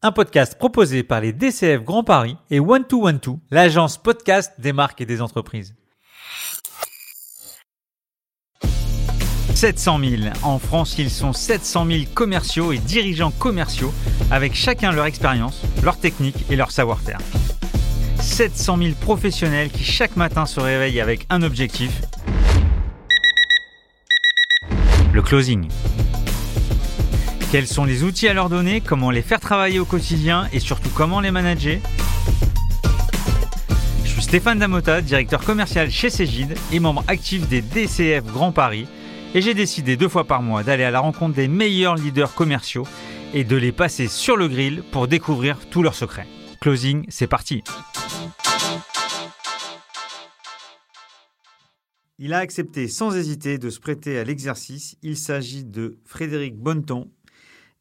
Un podcast proposé par les DCF Grand Paris et One to One to, l'agence podcast des marques et des entreprises. 700 000. En France, ils sont 700 000 commerciaux et dirigeants commerciaux avec chacun leur expérience, leur technique et leur savoir-faire. 700 000 professionnels qui chaque matin se réveillent avec un objectif, le closing. Quels sont les outils à leur donner, comment les faire travailler au quotidien et surtout comment les manager Je suis Stéphane Damota, directeur commercial chez Cégide et membre actif des DCF Grand Paris et j'ai décidé deux fois par mois d'aller à la rencontre des meilleurs leaders commerciaux et de les passer sur le grill pour découvrir tous leurs secrets. Closing, c'est parti Il a accepté sans hésiter de se prêter à l'exercice. Il s'agit de Frédéric Bonneton,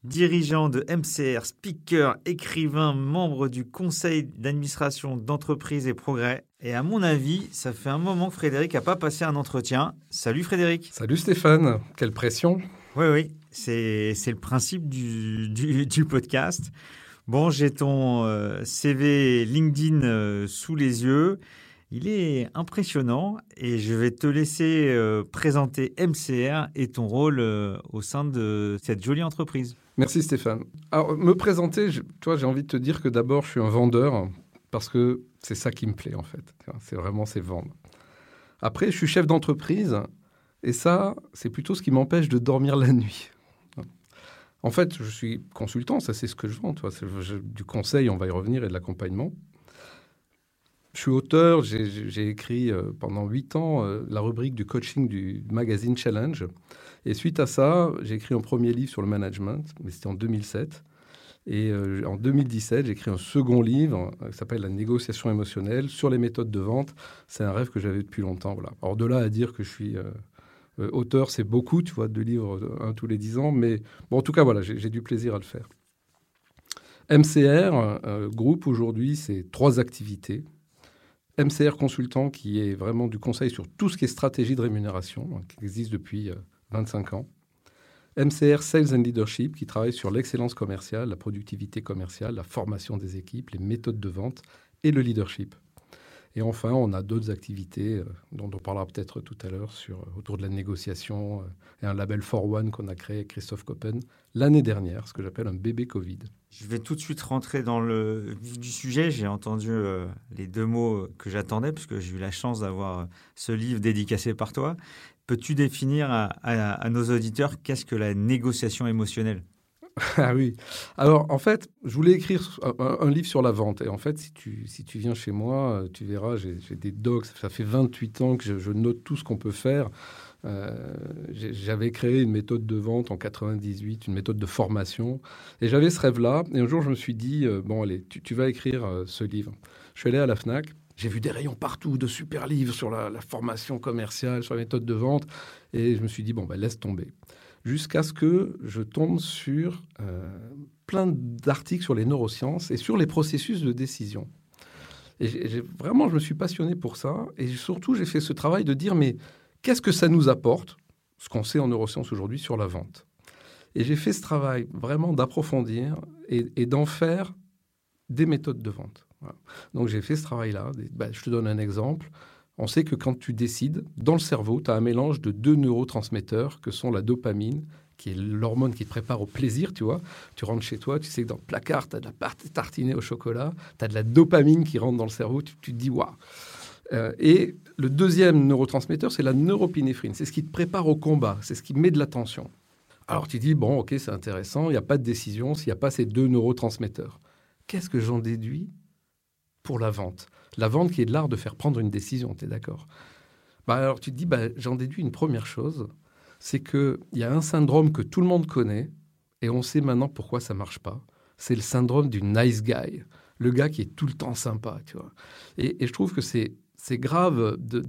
dirigeant de MCR, speaker, écrivain, membre du conseil d'administration d'entreprise et progrès. Et à mon avis, ça fait un moment que Frédéric n'a pas passé un entretien. Salut Frédéric. Salut Stéphane, quelle pression. Oui, oui, c'est le principe du, du, podcast. Bon, j'ai ton euh, CV LinkedIn euh, sous les yeux. Il est impressionnant et je vais te laisser euh, présenter MCR et ton rôle au sein de cette jolie entreprise. Merci Stéphane. Alors, me présenter, toi, j'ai envie de te dire que d'abord, je suis un vendeur parce que c'est ça qui me plaît en fait. C'est vraiment, c'est vendre. Après, je suis chef d'entreprise et ça, c'est plutôt ce qui m'empêche de dormir la nuit. En fait, je suis consultant, ça c'est ce que je vends. Toi. du conseil, on va y revenir, et de l'accompagnement. Je suis auteur, j'ai écrit euh, pendant huit ans euh, la rubrique du coaching du magazine Challenge. Et suite à ça, j'ai écrit un premier livre sur le management, mais c'était en 2007. Et euh, en 2017, j'ai écrit un second livre qui s'appelle La négociation émotionnelle sur les méthodes de vente. C'est un rêve que j'avais depuis longtemps. Voilà. Alors de là à dire que je suis auteur, c'est beaucoup, tu vois, deux livres, un tous les dix ans. Mais bon, en tout cas, voilà, j'ai du plaisir à le faire. MCR, groupe aujourd'hui, c'est trois activités. MCR Consultant, qui est vraiment du conseil sur tout ce qui est stratégie de rémunération, hein, qui existe depuis 25 euh, ans. MCR Sales and Leadership, qui travaille sur l'excellence commerciale, la productivité commerciale, la formation des équipes, les méthodes de vente et le leadership. Et enfin, on a d'autres activités euh, dont on parlera peut-être tout à l'heure sur, euh, autour de la négociation et un label For One qu'on a créé avec Christophe Coppen l'année dernière, ce que j'appelle un bébé Covid. Je vais tout de suite rentrer dans le vif du sujet. J'ai entendu euh, les deux mots que j'attendais, puisque j'ai eu la chance d'avoir euh, ce livre dédicacé par toi. Peux-tu définir à, nos auditeurs qu'est-ce que la négociation émotionnelle? Ah oui. Alors, en fait, je voulais écrire un, livre sur la vente. Et en fait, si tu, si tu viens chez moi, tu verras, j'ai des docs. Ça fait 28 ans que je, note tout ce qu'on peut faire. Euh, j'avais créé une méthode de vente en 98, une méthode de formation, et j'avais ce rêve-là. Et un jour, je me suis dit, euh, bon, allez, tu, vas écrire euh, ce livre. Je suis allé à la FNAC, j'ai vu des rayons partout de super livres sur la, formation commerciale, sur la méthode de vente, et je me suis dit, bon, ben, laisse tomber. Jusqu'à ce que je tombe sur plein d'articles sur les neurosciences et sur les processus de décision. Et vraiment, je me suis passionné pour ça. Et surtout, j'ai fait ce travail de dire, mais Qu'est-ce que ça nous apporte, ce qu'on sait en neurosciences aujourd'hui sur la vente? Et j'ai fait ce travail vraiment d'approfondir et, d'en faire des méthodes de vente. Donc j'ai fait ce travail-là. Ben, je te donne un exemple. On sait que quand tu décides, dans le cerveau, tu as un mélange de deux neurotransmetteurs que sont la dopamine, qui est l'hormone qui te prépare au plaisir, tu vois. Tu rentres chez toi, tu sais que dans le placard, tu as de la pâte tartinée au chocolat, tu as de la dopamine qui rentre dans le cerveau, tu, tu te dis, waouh, euh, et le deuxième neurotransmetteur, c'est la neuropinéphrine. C'est ce qui te prépare au combat, c'est ce qui met de la tension. Alors tu dis, bon, ok, c'est intéressant, il n'y a pas de décision s'il n'y a pas ces deux neurotransmetteurs. Qu'est-ce que j'en déduis? Pour la vente La vente qui est de l'art de faire prendre une décision, tu es d'accord? Bah, Alors tu te dis, bah, j'en déduis une première chose, c'est qu'il y a un syndrome que tout le monde connaît, et on sait maintenant pourquoi ça marche pas. C'est le syndrome du nice guy, le gars qui est tout le temps sympa, tu vois. et je trouve que c'est c'est grave de,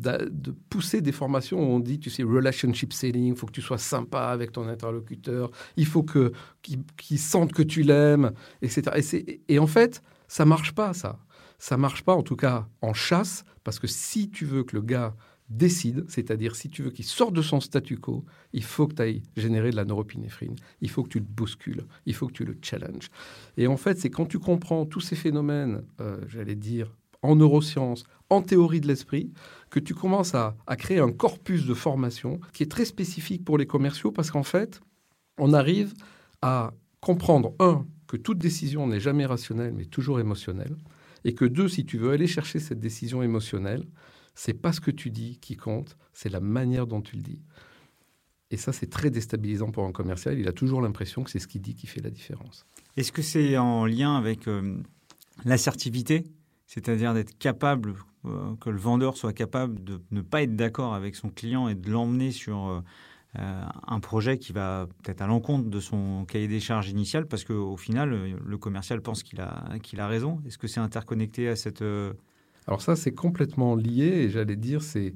pousser des formations où on dit, tu sais, relationship selling, il faut que tu sois sympa avec ton interlocuteur, il faut que qu'il sente que tu l'aimes, etc. Et, et, en fait, ça marche pas, ça. Ça marche pas, en tout cas, en chasse, parce que si tu veux que le gars décide, c'est-à-dire si tu veux qu'il sorte de son statu quo, il faut que tu ailles générer de la neuropinéphrine, il faut que tu le bouscules, il faut que tu le challenges. Et en fait, c'est quand tu comprends tous ces phénomènes, euh, j'allais dire, en neurosciences, en théorie de l'esprit, que tu commences à, à, créer un corpus de formation qui est très spécifique pour les commerciaux, parce qu'en fait, on arrive à comprendre, un, que toute décision n'est jamais rationnelle, mais toujours émotionnelle, et que deux, si tu veux aller chercher cette décision émotionnelle, c'est pas ce que tu dis qui compte, c'est la manière dont tu le dis. Et ça, c'est très déstabilisant pour un commercial. Il a toujours l'impression que c'est ce qu'il dit qui fait la différence. Est-ce que c'est en lien avec euh, l'assertivité? C'est-à-dire d'être capable, euh, que le vendeur soit capable de ne pas être d'accord avec son client et de l'emmener sur euh, un projet qui va peut-être à l'encontre de son cahier des charges initial, parce qu'au final, le commercial pense qu'il a, qu'il a raison. Est-ce que c'est interconnecté à cette alors ça, c'est complètement lié, et j'allais dire, c'est,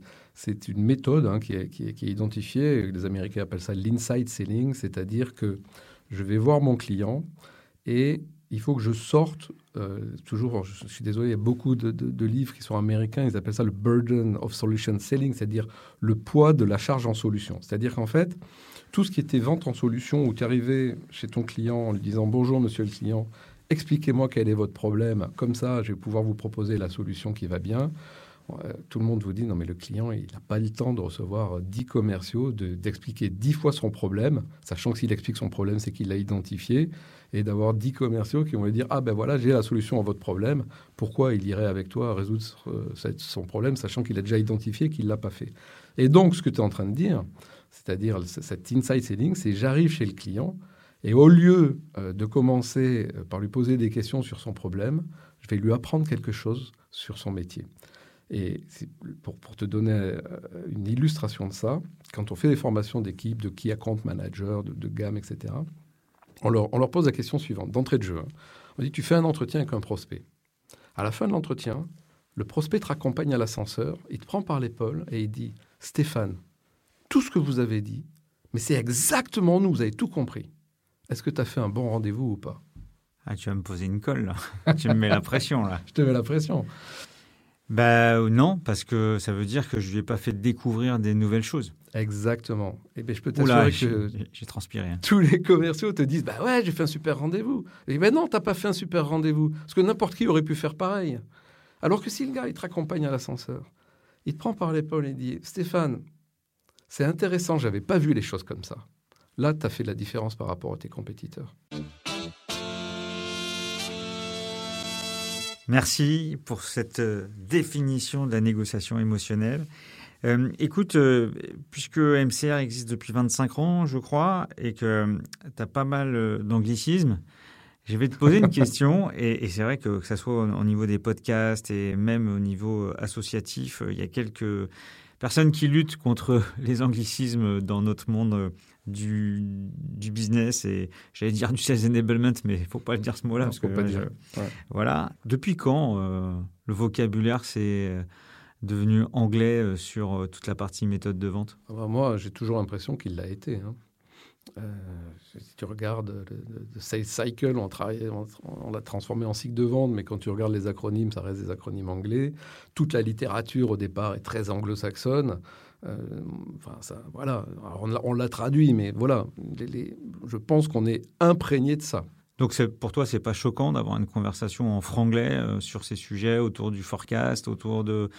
une méthode hein, qui, est, identifiée, les Américains appellent ça l'inside selling, c'est-à-dire que je vais voir mon client et il faut que je sorte, euh, toujours, je suis désolé, il y a beaucoup de, de, livres qui sont américains, ils appellent ça le burden of solution selling, c'est-à-dire le poids de la charge en solution. C'est-à-dire qu'en fait, tout ce qui était vente en solution, où tu arrivais chez ton client en lui disant bonjour monsieur le client, expliquez-moi quel est votre problème, comme ça je vais pouvoir vous proposer la solution qui va bien. Euh, tout le monde vous dit non mais le client il n'a pas le temps de recevoir 10 commerciaux, d'expliquer dix 10 fois son problème, sachant que s'il explique son problème c'est qu'il l'a identifié, et d'avoir 10 commerciaux qui vont lui dire ah ben voilà j'ai la solution à votre problème, pourquoi il irait avec toi résoudre euh, son problème sachant qu'il a déjà identifié qu'il ne l'a pas fait? Et donc ce que tu es en train de dire, c'est-à-dire cet inside selling, c'est j'arrive chez le client, et au lieu euh, de commencer euh, par lui poser des questions sur son problème, je vais lui apprendre quelque chose sur son métier. Et pour, pour, te donner euh, une illustration de ça, quand on fait des formations d'équipe, de key account manager, de, gamme, etc., on leur, on leur, pose la question suivante, d'entrée de jeu. On dit, tu fais un entretien avec un prospect. À la fin de l'entretien, le prospect te raccompagne à l'ascenseur, il te prend par l'épaule et il dit, Stéphane, tout ce que vous avez dit, mais c'est exactement nous, vous avez tout compris. Est-ce que tu as fait un bon rendez-vous ou pas? Ah, Tu vas me poser une colle, là. tu me mets la pression, là. Je te mets la pression. Ben non, parce que ça veut dire que je lui ai pas fait découvrir des nouvelles choses. Exactement. Et eh ben, je peux t'assurer que j'ai transpiré. Hein. Tous les commerciaux te disent bah ouais, j'ai fait un super rendez-vous. Et ben non, t'as pas fait un super rendez-vous, parce que n'importe qui aurait pu faire pareil. Alors que si le gars il te raccompagne à l'ascenseur, il te prend par l'épaule et dit Stéphane, c'est intéressant, j'avais pas vu les choses comme ça. Là, tu as fait la différence par rapport à tes compétiteurs. Merci pour cette euh, définition de la négociation émotionnelle. Euh, écoute, euh, puisque MCR existe depuis 25 ans, je crois, et que tu as pas mal d'anglicisme, je vais te poser une question. Et, c'est vrai que, que ce soit au, niveau des podcasts et même au niveau associatif, il y a quelques personnes qui luttent contre les anglicismes dans notre monde du, du business et j'allais dire du sales enablement, mais il faut pas dire ce mot-là. parce pas dire. Voilà. Depuis quand euh, le vocabulaire s'est euh, devenu anglais euh, sur toute la partie méthode de vente? Ah bah, Moi, j'ai toujours l'impression qu'il l'a été. Hein. Si tu regardes le, sales cycle, on, on l'a transformé en cycle de vente, mais quand tu regardes les acronymes, ça reste des acronymes anglais. Toute la littérature au départ est très anglo-saxonne. Euh, enfin, ça, voilà. on l'a traduit, mais voilà. je pense qu'on est imprégné de ça. Donc pour toi, c'est pas choquant d'avoir une conversation en franglais euh, sur ces sujets autour du forecast, autour de,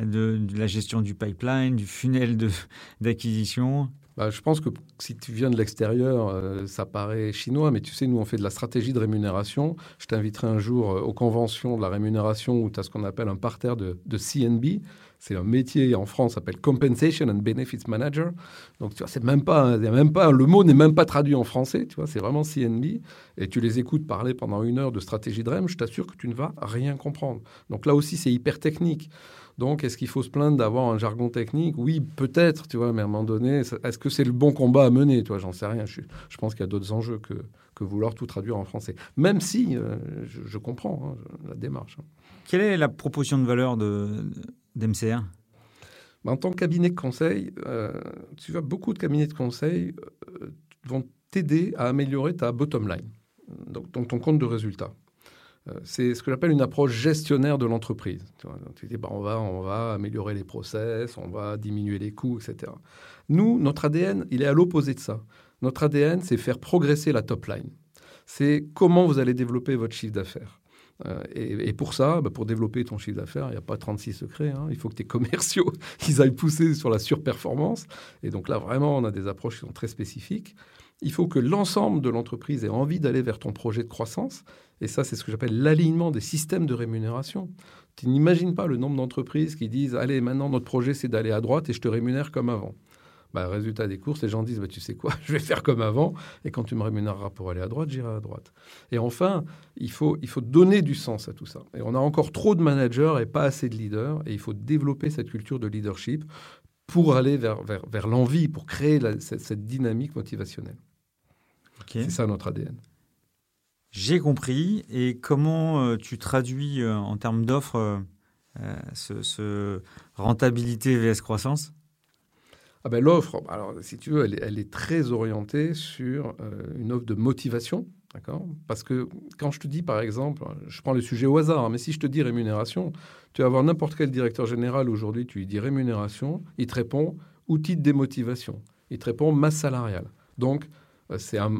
de, la gestion du pipeline, du funnel d'acquisition? Bah, je pense que si tu viens de l'extérieur, euh, ça paraît chinois, mais tu sais, nous, on fait de la stratégie de rémunération. Je t'inviterai un jour aux conventions de la rémunération où tu as ce qu'on appelle un parterre de, de CNB. C'est un métier en France, s'appelle Compensation and Benefits Manager. Donc, tu vois, c'est même pas, même pas, le mot n'est même pas traduit en français, tu vois, c'est vraiment CNB. Et tu les écoutes parler pendant une heure de stratégie de REM, je t'assure que tu ne vas rien comprendre. Donc là aussi, c'est hyper technique. Donc, est-ce qu'il faut se plaindre d'avoir un jargon technique? Oui, peut-être, tu vois, mais à un moment donné, est-ce que c'est le bon combat à mener? Toi, j'en sais rien. Je, pense qu'il y a d'autres enjeux que, que vouloir tout traduire en français. Même si euh, je, comprends hein, la démarche. Hein. Quelle est la proposition de valeur de, d'MCR ben, En tant que cabinet de conseil, euh, tu vois, beaucoup de cabinets de conseil euh, vont t'aider à améliorer ta bottom line, donc, ton compte de résultat. C'est ce que j'appelle une approche gestionnaire de l'entreprise. Tu, dis, bah, on, va, on va améliorer les process, on va diminuer les coûts, etc. Nous, notre ADN, il est à l'opposé de ça. Notre ADN, c'est faire progresser la top line. C'est comment vous allez développer votre chiffre d'affaires. Euh, et, pour ça, bah, pour développer ton chiffre d'affaires, il n'y a pas 36 secrets. Hein. Il faut que tes commerciaux ils aillent pousser sur la surperformance. Et donc là, vraiment, on a des approches qui sont très spécifiques. Il faut que l'ensemble de l'entreprise ait envie d'aller vers ton projet de croissance. Et ça, c'est ce que j'appelle l'alignement des systèmes de rémunération. Tu n'imagines pas le nombre d'entreprises qui disent Allez, maintenant, notre projet, c'est d'aller à droite et je te rémunère comme avant. Bah, résultat des courses, les gens disent bah, Tu sais quoi, je vais faire comme avant, et quand tu me rémunéreras pour aller à droite, j'irai à droite. Et enfin, il faut, il faut donner du sens à tout ça. Et on a encore trop de managers et pas assez de leaders, et il faut développer cette culture de leadership pour aller vers, vers, vers l'envie, pour créer cette, dynamique motivationnelle. C'est ça notre ADN. J'ai compris. Et comment euh, tu traduis euh, en termes d'offres euh, ce, ce, rentabilité vs croissance? Ah ben, L'offre, alors si tu veux, elle, est très orientée sur une offre de motivation. D'accord? Parce que quand je te dis, par exemple, je prends le sujet au hasard, hein, mais si je te dis rémunération, tu vas avoir n'importe quel directeur général aujourd'hui, tu lui dis rémunération, il te répond outil de démotivation. Il te répond masse salariale. Donc, c'est un,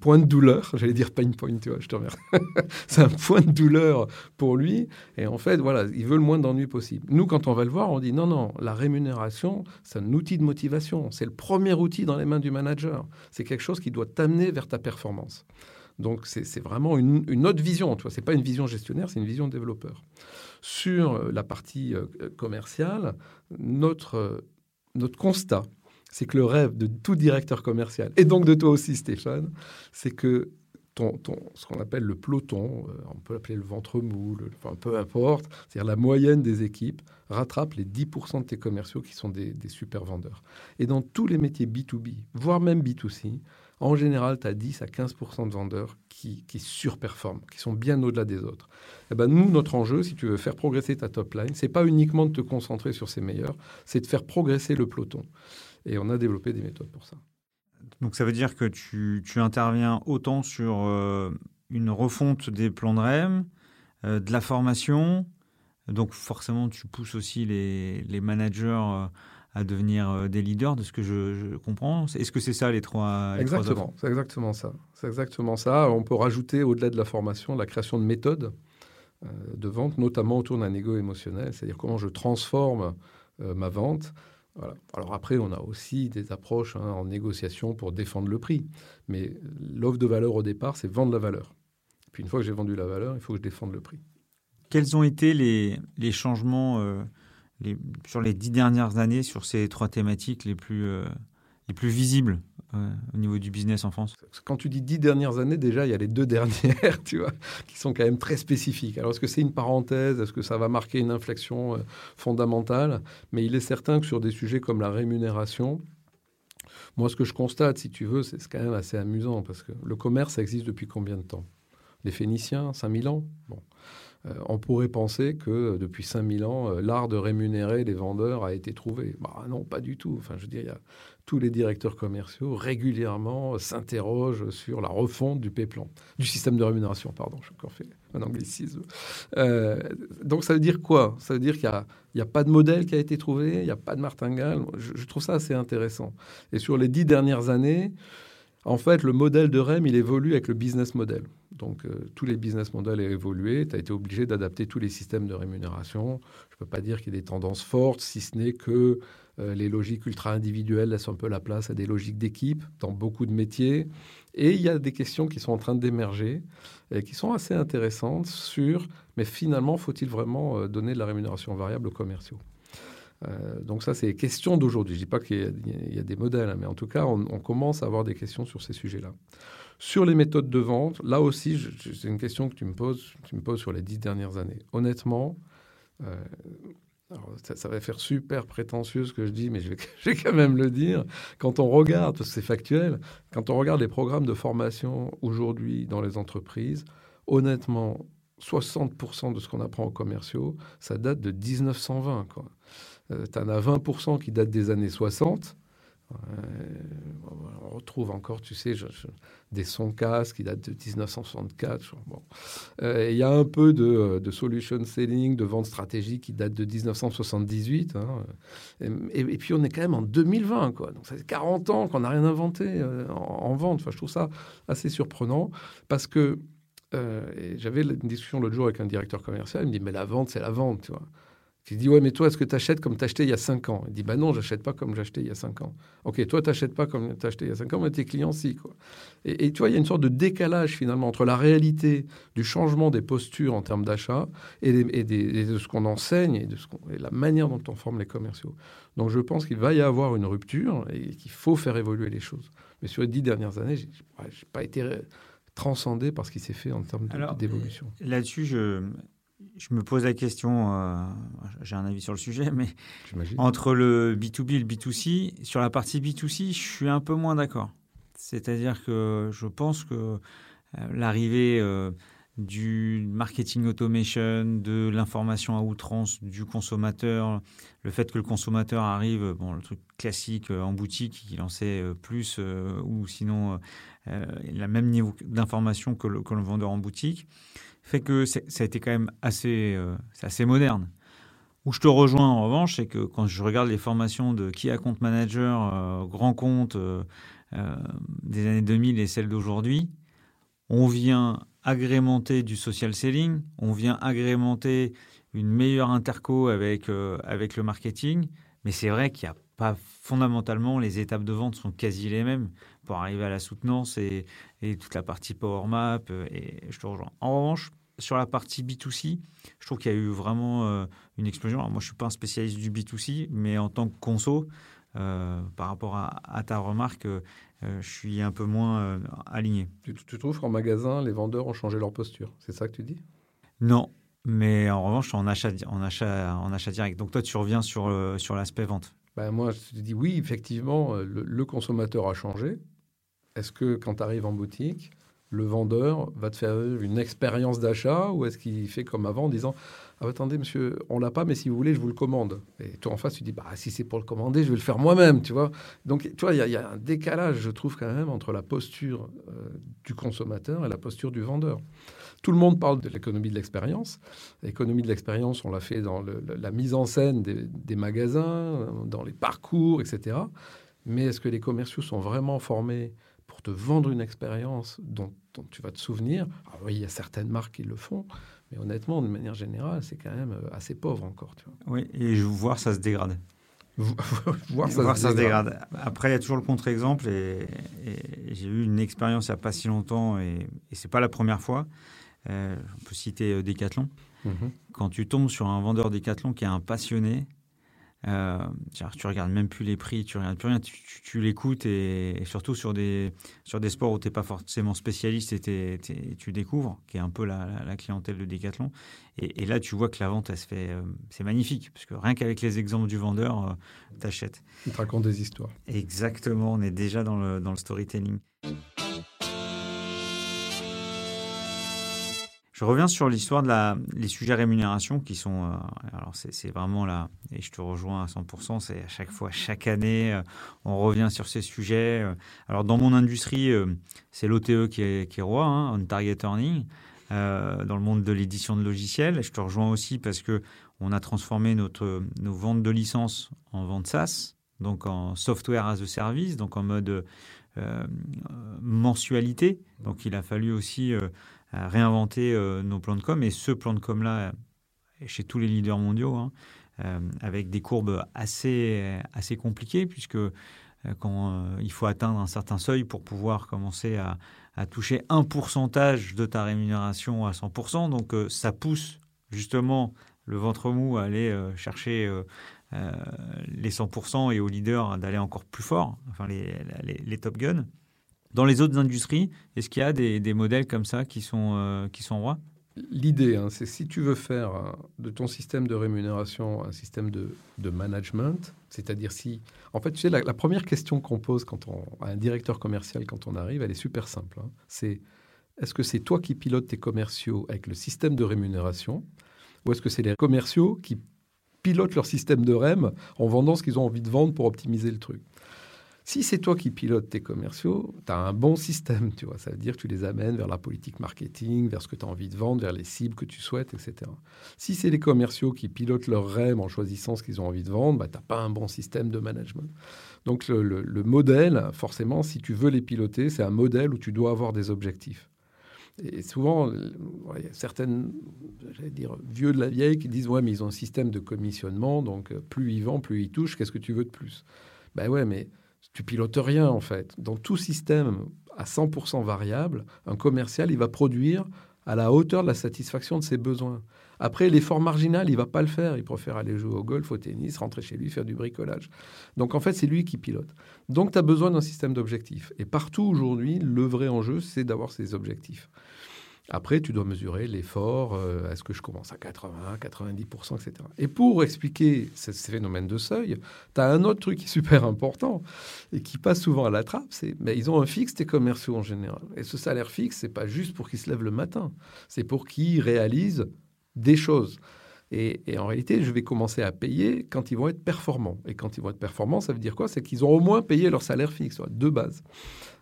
point de douleur, j'allais dire pain point, tu vois, je te remercie. c'est un point de douleur pour lui. Et en fait, voilà, il veut le moins d'ennuis possible. Nous, quand on va le voir, on dit non, non, la rémunération, c'est un outil de motivation. C'est le premier outil dans les mains du manager. C'est quelque chose qui doit t'amener vers ta performance. Donc, c'est vraiment une, autre vision. Ce n'est pas une vision gestionnaire, c'est une vision développeur. Sur euh, la partie euh, commerciale, notre, notre constat, c'est que le rêve de tout directeur commercial, et donc de toi aussi Stéphane, c'est que ton, ce qu'on appelle le peloton, euh, on peut l'appeler le ventre mou, enfin, peu importe, c'est-à-dire la moyenne des équipes, rattrape les 10% de tes commerciaux qui sont des, super vendeurs. Et dans tous les métiers B2B, voire même B2C, en général, tu as 10 à 15% de vendeurs qui, qui, surperforment, qui sont bien au-delà des autres. Et eh ben nous, notre enjeu, si tu veux faire progresser ta top line, c'est pas uniquement de te concentrer sur ces meilleurs, c'est de faire progresser le peloton. Et on a développé des méthodes pour ça. Donc ça veut dire que tu, interviens autant sur euh, une refonte des plans de REM, euh, de la formation, donc forcément tu pousses aussi les, managers euh, à devenir des leaders, de ce que je, comprends. Est-ce que c'est ça les trois Exactement, c'est exactement ça. C'est exactement ça. On peut rajouter au-delà de la formation la création de méthodes de vente, notamment autour d'un ego émotionnel, c'est-à-dire comment je transforme ma vente alors après, on a aussi des approches hein, en négociation pour défendre le prix. Mais l'offre de valeur au départ, c'est vendre la valeur. Puis une fois que j'ai vendu la valeur, il faut que je défende le prix. Quels ont été les, changements euh, sur les dix dernières années sur ces trois thématiques les plus, euh, les plus visibles? Au niveau du business en France Quand tu dis dix dernières années, déjà, il y a les deux dernières, tu vois, qui sont quand même très spécifiques. Alors, est-ce que c'est une parenthèse? Est-ce que ça va marquer une inflexion euh, fondamentale? Mais il est certain que sur des sujets comme la rémunération, moi, ce que je constate, si tu veux, c'est quand même assez amusant, parce que le commerce, ça existe depuis combien de temps? Les Phéniciens, 5000 ans? Bon. Euh, on pourrait penser que euh, depuis 5000 ans, l'art de rémunérer les vendeurs a été trouvé. Bah, non, pas du tout. Enfin, je veux dire, il y a tous les directeurs commerciaux régulièrement s'interrogent sur la refonte du P-plan, du système de rémunération, pardon, j'ai encore fait un anglicisme. Euh, donc ça veut dire quoi? Ça veut dire qu'il n'y a, pas de modèle qui a été trouvé, il n'y a pas de martingale. Je, trouve ça assez intéressant. Et sur les dix dernières années, en fait, le modèle de REM, il évolue avec le business model. Donc, euh, tous les business models ont évolué. Tu as été obligé d'adapter tous les systèmes de rémunération. Je ne peux pas dire qu'il y ait des tendances fortes, si ce n'est que euh, les logiques ultra-individuelles laissent un peu la place à des logiques d'équipe dans beaucoup de métiers. Et il y a des questions qui sont en train d'émerger et qui sont assez intéressantes sur, mais finalement, faut-il vraiment euh, donner de la rémunération variable aux commerciaux? Euh, donc ça, c'est les questions d'aujourd'hui. Je ne dis pas qu'il y, a des modèles, hein, mais en tout cas, on, commence à avoir des questions sur ces sujets-là. Sur les méthodes de vente, là aussi, c'est une question que tu me poses, tu me poses sur les dix dernières années. Honnêtement, ça, va faire super prétentieux ce que je dis, mais je vais, quand même le dire. Quand on regarde, c'est factuel, quand on regarde les programmes de formation aujourd'hui dans les entreprises, honnêtement, 60% de ce qu'on apprend aux commerciaux, ça date de 1920. Tu en as 20% qui datent des années 60. On retrouve encore, tu sais, des sons casques qui datent de 1964. Bon. Euh, il y a un peu de, solution selling, de vente stratégique qui date de 1978. Hein. Et, puis on est quand même en 2020, quoi. Donc ça fait 40 ans qu'on n'a rien inventé euh, en, vente. Enfin, je trouve ça assez surprenant parce que euh, j'avais une discussion l'autre jour avec un directeur commercial. Il me dit mais la vente, c'est la vente, tu vois. Je dis, ouais, mais toi, est-ce que tu achètes comme tu acheté il y a 5 ans? Il dit, bah non, j'achète pas comme j'achetais il y a 5 ans. Ok, toi, tu n'achètes pas comme tu acheté il y a 5 ans, mais tes clients, si. Quoi. Et, tu vois, il y a une sorte de décalage finalement entre la réalité du changement des postures en termes d'achat et, de ce qu'on enseigne et de ce et la manière dont on forme les commerciaux. Donc je pense qu'il va y avoir une rupture et qu'il faut faire évoluer les choses. Mais sur les dix dernières années, je n'ai pas été transcendé par ce qui s'est fait en termes d'évolution. Là-dessus, je, je me pose la question, euh, j'ai un avis sur le sujet, mais entre le B2B et le B2C, sur la partie B2C, je suis un peu moins d'accord. C'est-à-dire que je pense que euh, l'arrivée euh, du marketing automation, de l'information à outrance du consommateur, le fait que le consommateur arrive, bon, le truc classique en boutique, il en sait plus, ou sinon il a le même niveau d'information que, que le vendeur en boutique fait que ça a été quand même assez, euh, assez moderne. Où je te rejoins en revanche, c'est que quand je regarde les formations de qui a compte manager, euh, grand compte euh, des années 2000 et celles d'aujourd'hui, on vient agrémenter du social selling, on vient agrémenter une meilleure interco avec, avec le marketing, mais c'est vrai qu'il n'y a pas fondamentalement, les étapes de vente sont quasi les mêmes pour arriver à la soutenance et, toute la partie Power Map. Euh, et je te rejoins. En revanche, sur la partie B2C, je trouve qu'il y a eu vraiment euh, une explosion. moi, je ne suis pas un spécialiste du B2C, mais en tant que conso, euh, par rapport à, ta remarque, je suis un peu moins aligné. Tu, tu trouves qu'en magasin, les vendeurs ont changé leur posture? C'est ça que tu dis? Non, mais en revanche, en achat, en achat, en achat direct. Donc toi, tu reviens sur, sur l'aspect vente. Ben moi, je te dis oui, effectivement, le consommateur a changé. Est-ce que quand tu arrives en boutique, le vendeur va te faire une expérience d'achat ou est-ce qu'il fait comme avant en disant ah, attendez monsieur on l'a pas mais si vous voulez je vous le commande et toi en face tu dis bah si c'est pour le commander je vais le faire moi-même tu vois donc tu vois il y, a un décalage je trouve quand même entre la posture euh, du consommateur et la posture du vendeur. Tout le monde parle de l'économie de l'expérience. L'économie de l'expérience on l'a fait dans la mise en scène des magasins dans les parcours etc mais est-ce que les commerciaux sont vraiment formés pour te vendre une expérience dont, tu vas te souvenir. Alors oui, il y a certaines marques qui le font, mais honnêtement, de manière générale, c'est quand même euh, assez pauvre encore. Tu vois. Oui, et je voir ça se dégrade. voir, ça, se, dégrade. Après, il y a toujours le contre-exemple, et, j'ai eu une expérience il n'y a pas si longtemps, et, et c'est pas la première fois. Euh, on peut citer euh, Decathlon. Mhm. Quand tu tombes sur un vendeur Decathlon qui est un passionné, euh, tu regardes même plus les prix, tu regardes plus rien, tu, l'écoutes et, surtout sur des, sur des sports où tu n'es pas forcément spécialiste et tu découvres, qui est un peu la, clientèle de Decathlon. Et, là, tu vois que la vente, elle se fait, euh, c'est magnifique, parce que rien qu'avec les exemples du vendeur, euh, tu achètes. Il te raconte des histoires. Exactement, on est déjà dans le, dans le storytelling. Je reviens sur l'histoire de la, les sujets rémunération qui sont. Euh, alors, c'est vraiment là, et je te rejoins à 100%, c'est à chaque fois, chaque année, euh, on revient sur ces sujets. Euh. Alors, dans mon industrie, c'est l'OTE qui est, roi, hein, On Target Earning, dans le monde de l'édition de logiciels. Je te rejoins aussi parce que on a transformé notre, nos ventes de licences en ventes SaaS, donc en software as a service, donc en mode mensualité. Donc, il a fallu aussi réinventer euh, nos plans de com. Et ce plan de com-là, chez tous les leaders mondiaux, hein, euh, avec des courbes assez, assez compliquées, puisque euh, quand il faut atteindre un certain seuil pour pouvoir commencer à, toucher un pourcentage de ta rémunération à 100%. Donc ça pousse justement le ventre mou à aller chercher les 100% et aux leaders d'aller encore plus fort, enfin les, les, les top guns. Dans les autres industries, est-ce qu'il y a des, modèles comme ça qui sont, euh, qui sont rois? L'idée, hein, c'est si tu veux faire euh, de ton système de rémunération un système de, management, c'est-à-dire si... En fait, tu sais, la, première question qu'on pose quand on, à un directeur commercial quand on arrive, elle est super simple. Hein. C'est est-ce que c'est toi qui pilotes tes commerciaux avec le système de rémunération ou est-ce que c'est les commerciaux qui pilotent leur système de REM en vendant ce qu'ils ont envie de vendre pour optimiser le truc? Si c'est toi qui pilotes tes commerciaux, tu as un bon système, tu vois. Ça veut dire que tu les amènes vers la politique marketing, vers ce que tu as envie de vendre, vers les cibles que tu souhaites, etc. Si c'est les commerciaux qui pilotent leur rêve en choisissant ce qu'ils ont envie de vendre, bah, tu n'as pas un bon système de management. Donc le, le modèle, forcément, si tu veux les piloter, c'est un modèle où tu dois avoir des objectifs. Et souvent, il y a certaines, dire, vieux de la vieille qui disent Ouais, mais ils ont un système de commissionnement, donc euh, plus ils vendent, plus ils touchent, qu'est-ce que tu veux de plus? Ben ouais, mais tu pilotes rien en fait. Dans tout système à 100% variable, un commercial, il va produire à la hauteur de la satisfaction de ses besoins. Après, l'effort marginal, il va pas le faire. Il préfère aller jouer au golf, au tennis, rentrer chez lui, faire du bricolage. Donc, en fait, c'est lui qui pilote. Donc, tu as besoin d'un système d'objectifs. Et partout aujourd'hui, le vrai enjeu, c'est d'avoir ces objectifs. Après, tu dois mesurer l'effort. Euh, est-ce que je commence à 80, 90%, etc. Et pour expliquer ces, phénomènes de seuil, tu as un autre truc super important et qui passe souvent à la trappe, c'est mais ils ont un fixe, tes commerciaux en général. Et ce salaire fixe, c'est pas juste pour qu'ils se lèvent le matin, c'est pour qu'ils réalisent des choses. Et, en réalité, je vais commencer à payer quand ils vont être performants. Et quand ils vont être performants, ça veut dire quoi? C'est qu'ils ont au moins payé leur salaire fixe, de base.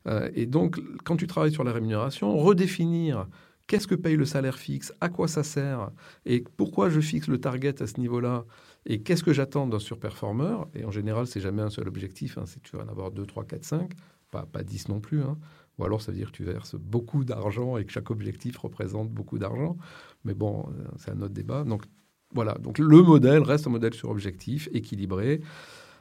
Euh, et donc, quand tu travailles sur la rémunération, redéfinir qu'est-ce que paye le salaire fixe, à quoi ça sert, et pourquoi je fixe le target à ce niveau-là, et qu'est-ce que j'attends d'un surperformeur? Et en général, c'est jamais un seul objectif, hein, c'est tu vas en avoir 2, 3, 4, 5, pas, pas 10 non plus. Hein. Ou alors, ça veut dire que tu verses beaucoup d'argent et que chaque objectif représente beaucoup d'argent. Mais bon, euh, c'est un autre débat. Donc, voilà. Donc, le modèle reste un modèle sur objectif, équilibré.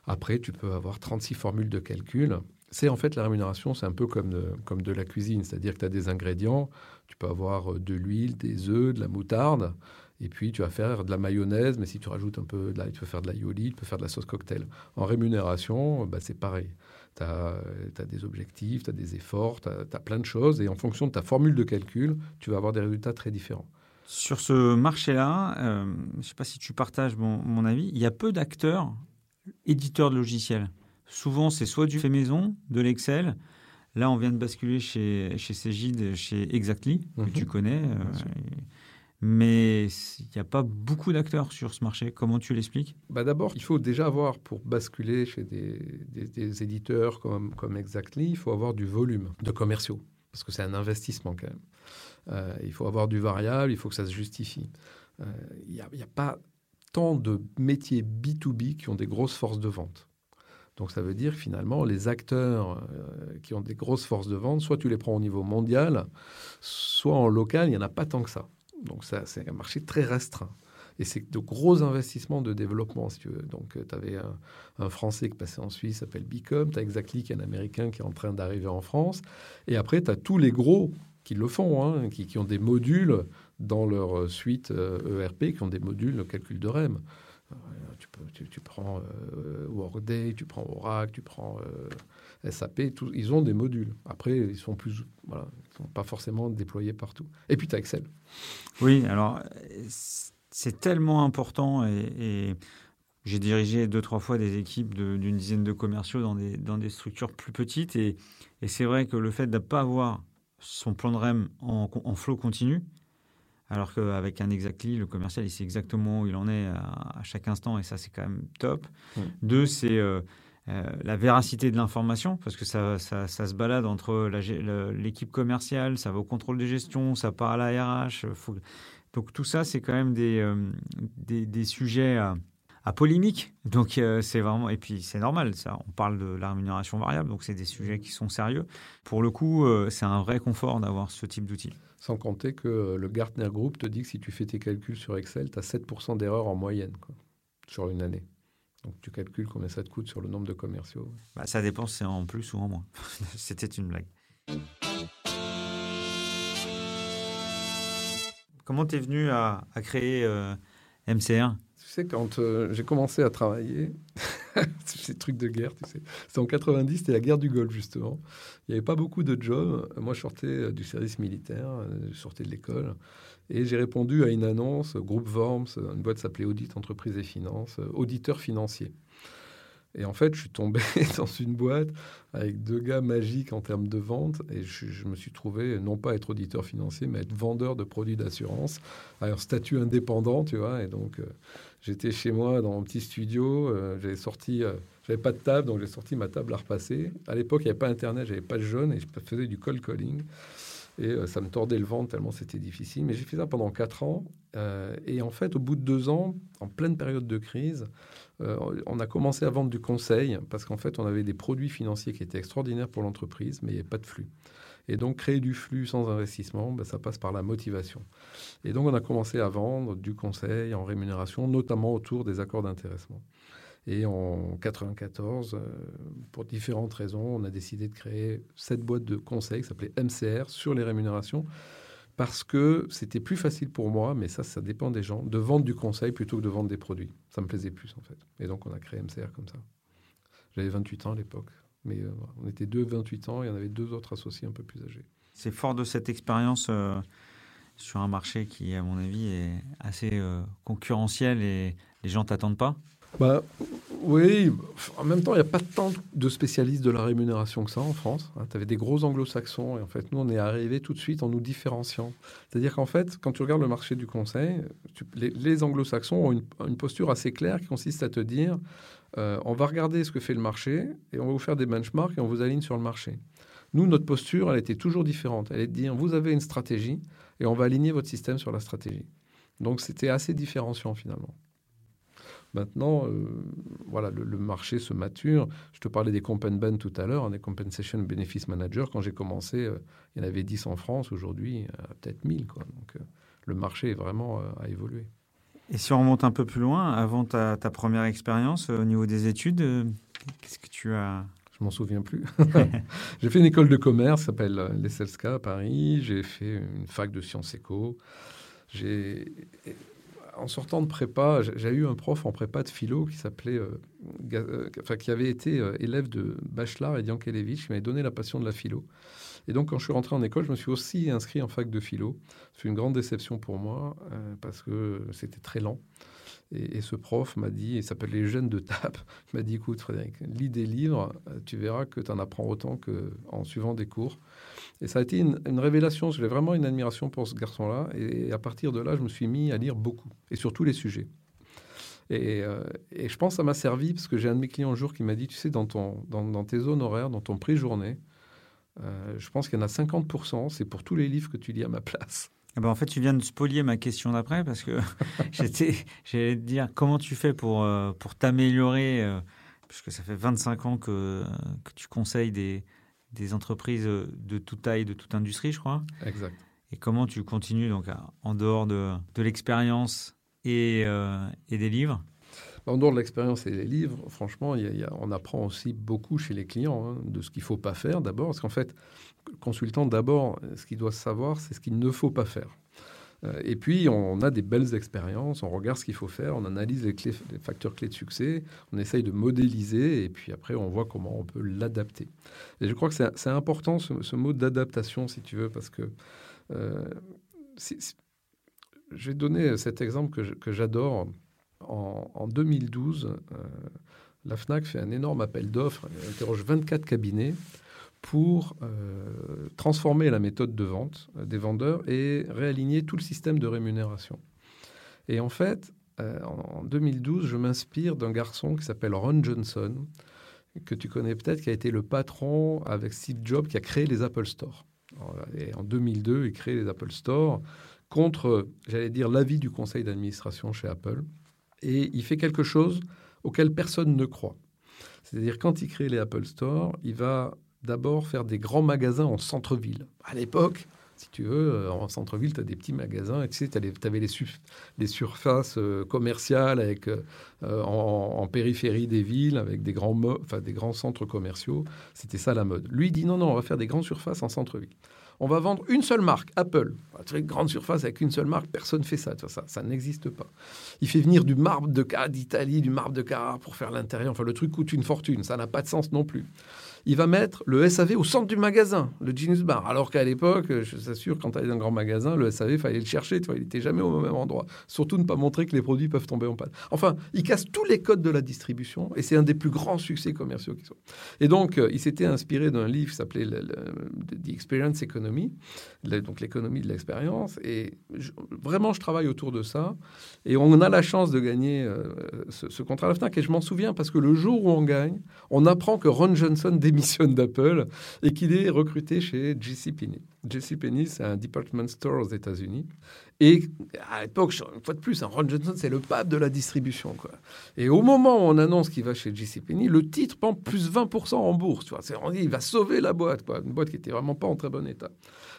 Après, tu peux avoir 36 formules de calcul c'est en fait la rémunération, c'est un peu comme de, comme de la cuisine, c'est-à-dire que tu as des ingrédients, tu peux avoir euh, de l'huile, des œufs, de la moutarde, et puis tu vas faire de la mayonnaise, mais si tu rajoutes un peu de la, tu peux faire de l'aïoli, tu peux faire de la sauce cocktail. En rémunération, bah, c'est pareil. Tu as, des objectifs, tu as des efforts, tu as, plein de choses, et en fonction de ta formule de calcul, tu vas avoir des résultats très différents. Sur ce marché-là, euh, je ne sais pas si tu partages mon avis, il y a peu d'acteurs éditeurs de logiciels. Souvent, c'est soit du fait maison, de l'Excel. Là, on vient de basculer chez, chez Cégide, chez Exactly, que mhm. tu connais. Euh, mais il n'y a pas beaucoup d'acteurs sur ce marché. Comment tu l'expliques? Bah D'abord, il faut déjà avoir, pour basculer chez des, des, éditeurs comme, comme Exactly, il faut avoir du volume de commerciaux, parce que c'est un investissement quand même. Euh, il faut avoir du variable, il faut que ça se justifie. Euh, il n'y a, a, pas tant de métiers B2B qui ont des grosses forces de vente. Donc ça veut dire finalement les acteurs euh, qui ont des grosses forces de vente, soit tu les prends au niveau mondial, soit en local, il n'y en a pas tant que ça. Donc ça, c'est un marché très restreint. Et c'est de gros investissements de développement. Donc, tu avais un, Français qui passait en Suisse, s'appelle Bicom. Tu as Exactly, qui est un Américain qui est en train d'arriver en France. Et après, tu as tous les gros qui le font, hein, qui, ont des modules dans leur suite ERP, euh, e qui ont des modules de calcul de REM. Tu, tu, prends euh, Workday, tu prends Oracle, tu prends euh, SAP, ils ont des modules. Après, ils sont plus, voilà, sont pas forcément déployés partout. Et puis, tu as Excel. Oui, alors, c'est tellement important et, j'ai dirigé deux, trois fois des équipes d'une dizaine de commerciaux dans des, structures plus petites. Et, et c'est vrai que le fait de ne pas avoir son plan de REM en, en flot continu, alors qu'avec un Exactly, le commercial, il sait exactement où il en est à, chaque instant, et ça, c'est quand même top. Deux, c'est euh, euh, la véracité de l'information, parce que ça, ça, se balade entre l'équipe commerciale, ça va au contrôle de gestion, ça part à la RH. Donc tout ça, c'est quand même des, euh, des, sujets à, polémique. Donc c'est vraiment et puis c'est normal. Ça, on parle de la rémunération variable, donc c'est des sujets qui sont sérieux. Pour le coup, c'est un vrai confort d'avoir ce type d'outil. Sans compter que le Gartner Group te dit que si tu fais tes calculs sur Excel, tu as 7% d'erreur en moyenne sur une année. Donc tu calcules combien ça te coûte sur le nombre de commerciaux. Bah, ça dépend si c'est en plus ou en moins. C'était une blague. Comment tu es venu à, créer euh, MCR sais, quand euh, j'ai commencé à travailler, ces trucs de guerre, tu sais. C'était en 90, c'était la guerre du Golfe, justement. Il n'y avait pas beaucoup de jobs. Moi, je sortais euh, du service militaire, euh, je sortais de l'école. Et j'ai répondu à une annonce, groupe Worms, une boîte s'appelait Audit Entreprise et Finances, auditeur financier. Et en fait, je suis tombé dans une boîte avec deux gars magiques en termes de vente. Et je, me suis trouvé, non pas être auditeur financier, mais être vendeur de produits d'assurance, un statut indépendant, tu vois. Et donc, euh, j'étais chez moi dans mon petit studio. Euh, j'avais sorti, euh, j'avais pas de table, donc j'ai sorti ma table à repasser. À l'époque, il n'y avait pas Internet, j'avais pas de jaune et je faisais du cold calling. Et ça me tordait le ventre tellement c'était difficile. Mais j'ai fait ça pendant quatre ans. et en fait, au bout de deux ans, en pleine période de crise, euh, on a commencé à vendre du conseil parce qu'en fait, on avait des produits financiers qui étaient extraordinaires pour l'entreprise, mais il n'y avait pas de flux. Et donc, créer du flux sans investissement, ben, ça passe par la motivation. Et donc, on a commencé à vendre du conseil en rémunération, notamment autour des accords d'intéressement. Et en 94, euh, pour différentes raisons, on a décidé de créer cette boîte de conseil qui s'appelait MCR sur les rémunérations parce que c'était plus facile pour moi, mais ça, ça dépend des gens, de vendre du conseil plutôt que de vendre des produits. Ça me plaisait plus, en fait. Et donc, on a créé MCR comme ça. J'avais 28 ans à l'époque. Mais euh, on était deux 28 ans et on avait deux autres associés un peu plus âgés. C'est fort de cette expérience euh, sur un marché qui, à mon avis, est assez euh, concurrentiel et les gens t'attendent pas? Bah, oui, en même temps, il n'y a pas tant de spécialistes de la rémunération que ça en France. Hein. tu avais des gros anglo-saxons et en fait, nous, on est arrivé tout de suite en nous différenciant. C'est-à-dire qu'en fait, quand tu regardes le marché du conseil, les, anglo-saxons ont une, posture assez claire qui consiste à te dire euh, on va regarder ce que fait le marché et on va vous faire des benchmarks et on vous aligne sur le marché. Nous, notre posture, elle était toujours différente. Elle est de dire vous avez une stratégie et on va aligner votre système sur la stratégie. Donc, c'était assez différenciant finalement. Maintenant, euh, voilà, le, marché se mature. Je te parlais des Compen tout à l'heure, des Compensation Benefits Manager. Quand j'ai commencé, euh, il y en avait 10 en France. Aujourd'hui, peut-être 1000. Quoi. Donc, euh, le marché est vraiment à évoluer. Et si on remonte un peu plus loin, avant ta, première expérience au niveau des études, qu'est-ce que tu as? Je m'en souviens plus. j'ai fait une école de commerce, s'appelle l'ESSELSCA à Paris. J'ai fait une fac de sciences éco. J'ai en sortant de prépa, j'ai eu un prof en prépa de philo qui s'appelait, euh, euh, enfin qui avait été euh, élève de Bachelard et Diankelevich, qui m'avait donné la passion de la philo. Et donc, quand je suis rentré en école, je me suis aussi inscrit en fac de philo. C'est une grande déception pour moi parce que c'était très lent. Et, ce prof m'a dit, il s'appelle les jeunes de TAP, il m'a dit, écoute Frédéric, lis des livres, tu verras que tu en apprends autant qu'en suivant des cours. Et ça a été une, révélation. J'ai vraiment une admiration pour ce garçon-là. Et à partir de là, je me suis mis à lire beaucoup, et sur tous les sujets. Et, euh, je pense que ça m'a servi parce que j'ai un de mes clients un jour qui m'a dit, tu sais, dans, ton, dans, tes zones horaires, dans ton prix journée, euh, je pense qu'il y en a 50%, c'est pour tous les livres que tu lis à ma place. Eh ben en fait, tu viens de spolier ma question d'après parce que j'étais, j'allais te dire comment tu fais pour, euh, pour t'améliorer, puisque ça fait 25 ans que, que tu conseilles des, des entreprises de toute taille, de toute industrie, je crois. Exact. Et comment tu continues, donc, en dehors de, de l'expérience et, euh, et, des livres En dehors de l'expérience et des livres, franchement, on apprend aussi beaucoup chez les clients hein, de ce qu'il ne faut pas faire d'abord. Parce qu'en fait, le consultant, d'abord, ce qu'il doit savoir, c'est ce qu'il ne faut pas faire. Euh, et puis, on a des belles expériences, on regarde ce qu'il faut faire, on analyse les, facteurs clés de succès, on essaye de modéliser, et puis après, on voit comment on peut l'adapter. Et je crois que c'est important ce, mot d'adaptation, si tu veux, parce que euh, je vais donner cet exemple que j'adore. En, en, 2012, euh, la FNAC fait un énorme appel d'offres, interroge 24 cabinets pour euh, transformer la méthode de vente euh, des vendeurs et réaligner tout le système de rémunération. Et en fait, en 2012, je m'inspire d'un garçon qui s'appelle Ron Johnson, que tu connais peut-être, qui a été le patron avec Steve Jobs, qui a créé les Apple Store. Et en 2002, il crée les Apple Store contre, j'allais dire, l'avis du conseil d'administration chez Apple. Et il fait quelque chose auquel personne ne croit. C'est-à-dire, quand il crée les Apple Store, il va d'abord faire des grands magasins en centre-ville. À l'époque, si tu veux, euh, en centre-ville, tu as des petits magasins, et tu avais les, les, surfaces euh, commerciales avec, euh, en, périphérie des villes, avec des grands, des grands centres commerciaux. C'était ça la mode. Lui, dit non, non, on va faire des grandes surfaces en centre-ville. On va vendre une seule marque, Apple. Une grande surface avec une seule marque, personne ne fait ça. Ça, ça n'existe pas. Il fait venir du marbre de d'Italie, du marbre de Carrare pour faire l'intérieur. Enfin, le truc coûte une fortune. Ça n'a pas de sens non plus. Il va mettre le SAV au centre du magasin, le Genius Bar. Alors qu'à l'époque, je t'assure, quand tu allais dans un grand magasin, le SAV, il fallait le chercher, tu vois, il n'était jamais au même endroit. Surtout ne pas montrer que les produits peuvent tomber en panne. Enfin, il casse tous les codes de la distribution et c'est un des plus grands succès commerciaux qui sont. Et donc, euh, il s'était inspiré d'un livre qui s'appelait The Experience Economy, donc l'économie de l'expérience. Et vraiment, je travaille autour de ça. Et on a la chance de gagner euh, ce, contrat à la FNAC. Et je m'en souviens parce que le jour où on gagne, on apprend que Ron Johnson démissionne d'Apple et qu'il est recruté chez JCPenney. JCPenney, c'est un department store aux États-Unis. Et à l'époque, une fois de plus, hein, Ron Johnson, c'est le pape de la distribution. Quoi. Et au moment où on annonce qu'il va chez JCPenney, le titre prend plus 20% en bourse. Tu vois. On dit il va sauver la boîte, quoi. une boîte qui était vraiment pas en très bon état.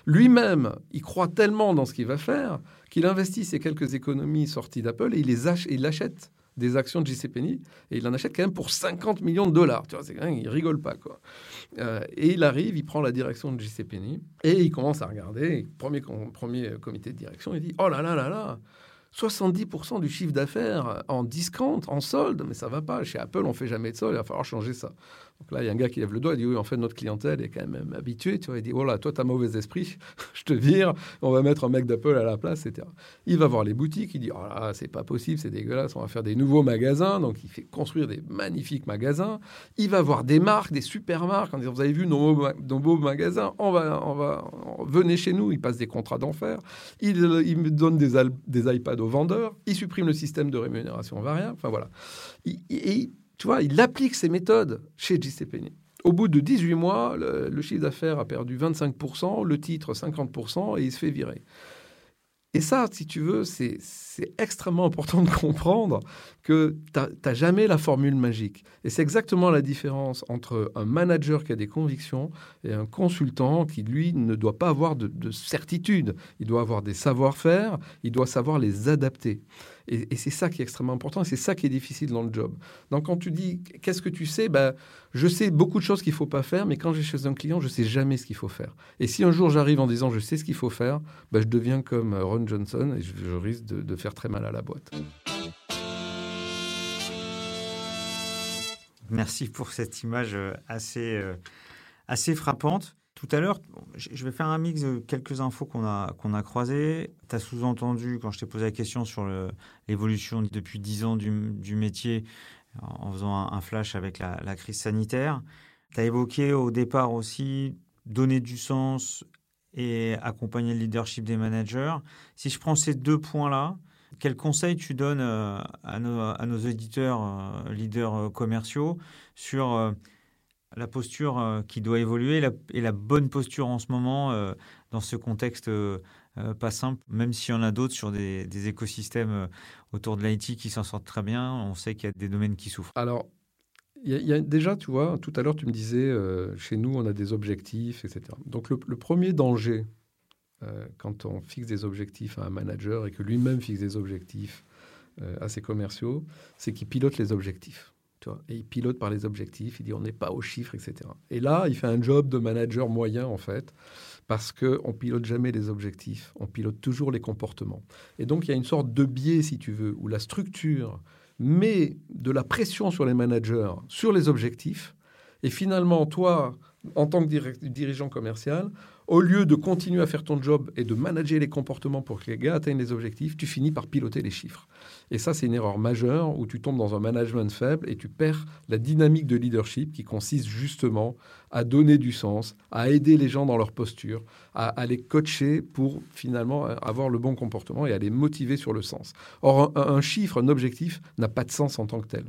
Lui-même, il croit tellement dans ce qu'il va faire qu'il investit ses quelques économies sorties d'Apple et il les achète, il achète des actions de JCPenney et il en achète quand même pour 50 millions de dollars. Tu il rigole pas quoi. Euh, et il arrive, il prend la direction de JCPenney et il commence à regarder. Premier, premier comité de direction, il dit oh là là là là. 70% du chiffre d'affaires en discount, en solde, mais ça va pas. Chez Apple, on fait jamais de solde, il va falloir changer ça. Donc là, il y a un gars qui lève le doigt, il dit oui, en fait, notre clientèle est quand même habituée. Tu vois, il dit voilà, toi, tu as mauvais esprit, je te vire, on va mettre un mec d'Apple à la place, etc. Il va voir les boutiques, il dit oh là, c'est pas possible, c'est dégueulasse, on va faire des nouveaux magasins. Donc il fait construire des magnifiques magasins. Il va voir des marques, des super marques, en disant vous avez vu nos, beaux magasins, on va, on va, venez chez nous. Il passe des contrats d'enfer. Il, me donne des, des iPads aux vendeurs. Il supprime le système de rémunération variable. Enfin voilà. Tu vois, il applique ces méthodes chez JCPenney. Au bout de 18 mois, le, chiffre d'affaires a perdu 25%, le titre 50%, et il se fait virer. Et ça, si tu veux, c'est extrêmement important de comprendre que tu n'as jamais la formule magique. Et c'est exactement la différence entre un manager qui a des convictions et un consultant qui, lui, ne doit pas avoir de, de certitude. Il doit avoir des savoir-faire, il doit savoir les adapter. Et, c'est ça qui est extrêmement important et c'est ça qui est difficile dans le job. Donc quand tu dis qu'est-ce que tu sais, ben, je sais beaucoup de choses qu'il ne faut pas faire, mais quand j'ai chez un client, je ne sais jamais ce qu'il faut faire. Et si un jour j'arrive en disant je sais ce qu'il faut faire, ben, je deviens comme Ron Johnson et je, risque de, faire très mal à la boîte. Merci pour cette image euh, assez, euh, assez frappante. Tout à l'heure, je vais faire un mix de quelques infos qu'on a, qu'on a croisées. Tu as sous-entendu, quand je t'ai posé la question sur l'évolution depuis 10 ans du, métier, en faisant un, flash avec la, crise sanitaire. Tu as évoqué au départ aussi donner du sens et accompagner le leadership des managers. Si je prends ces deux points-là, quels conseils tu donnes euh, à nos, à nos éditeurs, euh, leaders euh, commerciaux sur la posture euh, qui doit évoluer et la bonne posture en ce moment euh, dans ce contexte euh, pas simple, même s'il y en a d'autres sur des, écosystèmes autour de l'IT qui s'en sortent très bien, on sait qu'il y a des domaines qui souffrent. Alors, y, a déjà, tu vois, tout à l'heure tu me disais, chez nous on a des objectifs, etc. Donc le premier danger quand on fixe des objectifs à un manager et que lui-même fixe des objectifs à ses commerciaux, c'est qu'il pilote les objectifs et il pilote par les objectifs, il dit on n'est pas aux chiffres, etc. Et là, il fait un job de manager moyen, en fait, parce qu'on pilote jamais les objectifs, on pilote toujours les comportements. Et donc, il y a une sorte de biais, si tu veux, où la structure met de la pression sur les managers, sur les objectifs, et finalement, toi, en tant que dirigeant commercial, au lieu de continuer à faire ton job et de manager les comportements pour que les gars atteignent les objectifs, tu finis par piloter les chiffres. Et ça, c'est une erreur majeure où tu tombes dans un management faible et tu perds la dynamique de leadership qui consiste justement à donner du sens, à aider les gens dans leur posture, à, les coacher pour finalement avoir le bon comportement et à les motiver sur le sens. Or, un chiffre, un objectif n'a pas de sens en tant que tel.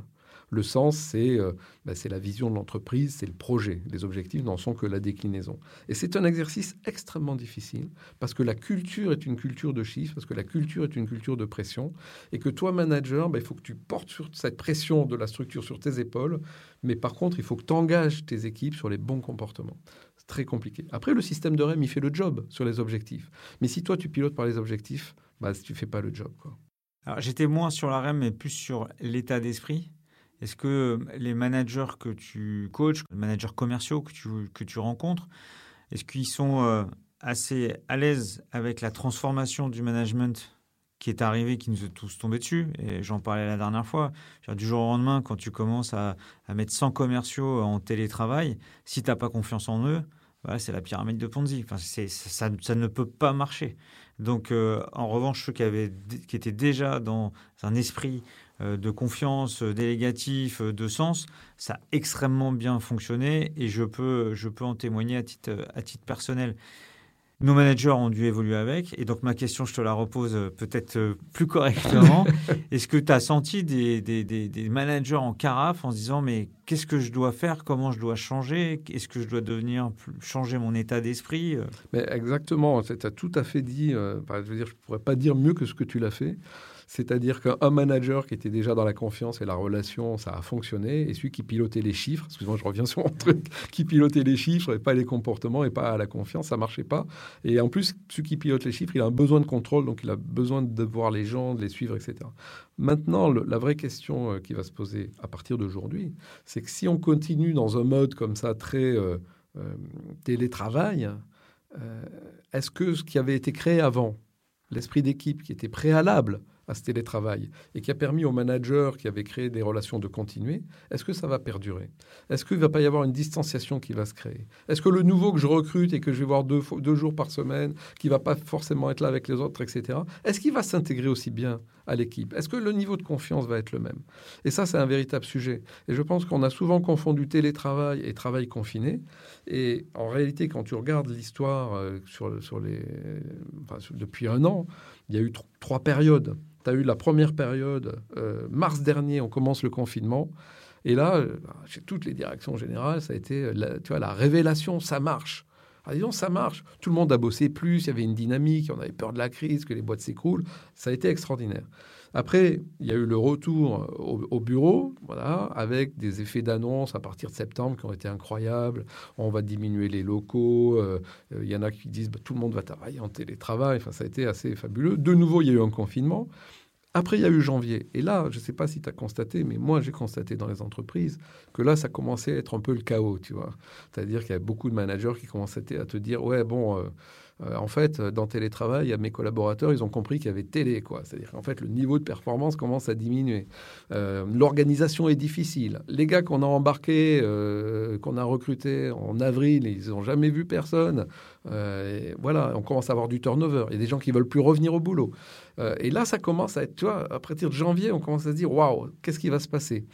Le sens, euh, bah, c'est la vision de l'entreprise, c'est le projet. Les objectifs n'en sont que la déclinaison. Et c'est un exercice extrêmement difficile parce que la culture est une culture de chiffres, parce que la culture est une culture de pression, et que toi, manager, bah, il faut que tu portes sur cette pression de la structure sur tes épaules, mais par contre, il faut que tu engages tes équipes sur les bons comportements. C'est très compliqué. Après, le système de REM, il fait le job sur les objectifs. Mais si toi, tu pilotes par les objectifs, bah, tu fais pas le job. J'étais moins sur la REM, mais plus sur l'état d'esprit. Est-ce que les managers que tu coaches, les managers commerciaux que tu, rencontres, est-ce qu'ils sont euh, assez à l'aise avec la transformation du management qui est arrivé, qui nous est tous tombé dessus? Et j'en parlais la dernière fois. Du jour au lendemain, quand tu commences à, mettre 100 commerciaux en télétravail, si tu n'as pas confiance en eux, c'est la pyramide de Ponzi. Enfin, ça, ça, ne peut pas marcher. Donc, euh, en revanche, ceux qui, avaient, qui étaient déjà dans un esprit euh, de confiance, euh, délégatif, de sens, ça a extrêmement bien fonctionné et je peux, je peux en témoigner à titre, à titre personnel. Nos managers ont dû évoluer avec. Et donc, ma question, je te la repose euh, peut-être euh, plus correctement. Est-ce que tu as senti des, des, des, managers en carafe en se disant, mais qu'est-ce que je dois faire Comment je dois changer Est-ce que je dois devenir changer mon état d'esprit euh? mais Exactement. Tu as tout à fait dit. je veux dire, je pourrais pas dire mieux que ce que tu l'as fait. C'est-à-dire qu'un manager qui était déjà dans la confiance et la relation, ça a fonctionné. Et celui qui pilotait les chiffres, excuse-moi, je reviens sur mon truc, qui pilotait les chiffres et pas les comportements et pas la confiance, ça marchait pas. Et en plus, celui qui pilote les chiffres, il a un besoin de contrôle, donc il a besoin de voir les gens, de les suivre, etc. Maintenant, la vraie question euh, qui va se poser à partir d'aujourd'hui, c'est que si on continue dans un mode comme ça, très euh, euh, télétravail, est-ce que ce qui avait été créé avant, l'esprit d'équipe qui était préalable à ce télétravail et qui a permis aux managers qui avaient créé des relations de continuer, est-ce que ça va perdurer? Est-ce qu'il ne va pas y avoir une distanciation qui va se créer? Est-ce que le nouveau que je recrute et que je vais voir deux, jours par semaine, qui va pas forcément être là avec les autres, etc., est-ce qu'il va s'intégrer aussi bien à l'équipe? Est-ce que le niveau de confiance va être le même? Et ça, c'est un véritable sujet. Et je pense qu'on a souvent confondu télétravail et travail confiné. Et en réalité, quand tu regardes l'histoire euh, sur, depuis un an, il y a eu trois périodes tu as eu la première période, euh, mars dernier, on commence le confinement. Et là, euh, chez toutes les directions générales, ça a été euh, la, tu vois, la révélation, ça marche. Ah, disons, ça marche. Tout le monde a bossé plus, il y avait une dynamique, on avait peur de la crise, que les boîtes s'écroulent. Ça a été extraordinaire. Après, il y a eu le retour au, bureau, voilà, avec des effets d'annonce à partir de septembre qui ont été incroyables. On va diminuer les locaux. Euh, il y en a qui disent bah, tout le monde va travailler en télétravail. Enfin, ça a été assez fabuleux. De nouveau, il y a eu un confinement. Après, il y a eu janvier. Et là, je ne sais pas si tu as constaté, mais moi, j'ai constaté dans les entreprises que là, ça commençait à être un peu le chaos, tu vois. C'est-à-dire qu'il y a beaucoup de managers qui commençaient à te dire, ouais, bon... Euh, euh, en fait, dans télétravail, mes collaborateurs, ils ont compris qu'il y avait télé, quoi. C'est-à-dire qu'en fait, le niveau de performance commence à diminuer. Euh, l'organisation est difficile. Les gars qu'on a embarqués, euh, qu'on a recrutés en avril, ils n'ont jamais vu personne. voilà, on commence à avoir du turnover. Il y a des gens qui veulent plus revenir au boulot. et là, ça commence à être, tu vois, à partir de janvier, on commence à se dire, waouh, qu'est-ce qui va se passer?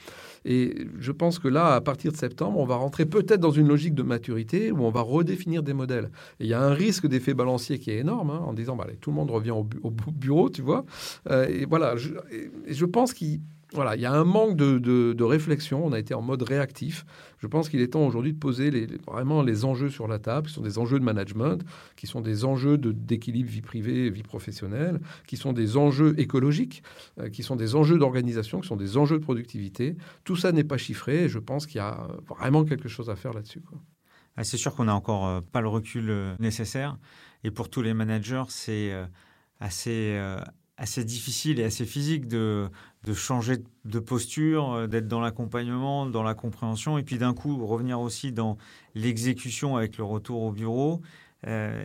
Et je pense que là, à partir de septembre, on va rentrer peut-être dans une logique de maturité où on va redéfinir des modèles. Il y a un risque d'effet balancier qui est énorme hein, en disant bah, tout le monde revient au, bureau, tu vois. Euh, et voilà, je, je pense qu'il voilà, il y a un manque de, réflexion. On a été en mode réactif. Je pense qu'il est temps aujourd'hui de poser vraiment les enjeux sur la table, qui sont des enjeux de management, qui sont des enjeux d'équilibre vie privée, vie professionnelle, qui sont des enjeux écologiques, euh, qui sont des enjeux d'organisation, qui sont des enjeux de productivité. Tout ça n'est pas chiffré et je pense qu'il y a vraiment quelque chose à faire là-dessus. Ah, c'est sûr qu'on n'a encore euh, pas le recul euh, nécessaire. Et pour tous les managers, c'est assez assez difficile et assez physique de, changer de posture, euh, d'être dans l'accompagnement, dans la compréhension, et puis d'un coup revenir aussi dans l'exécution avec le retour au bureau. Euh,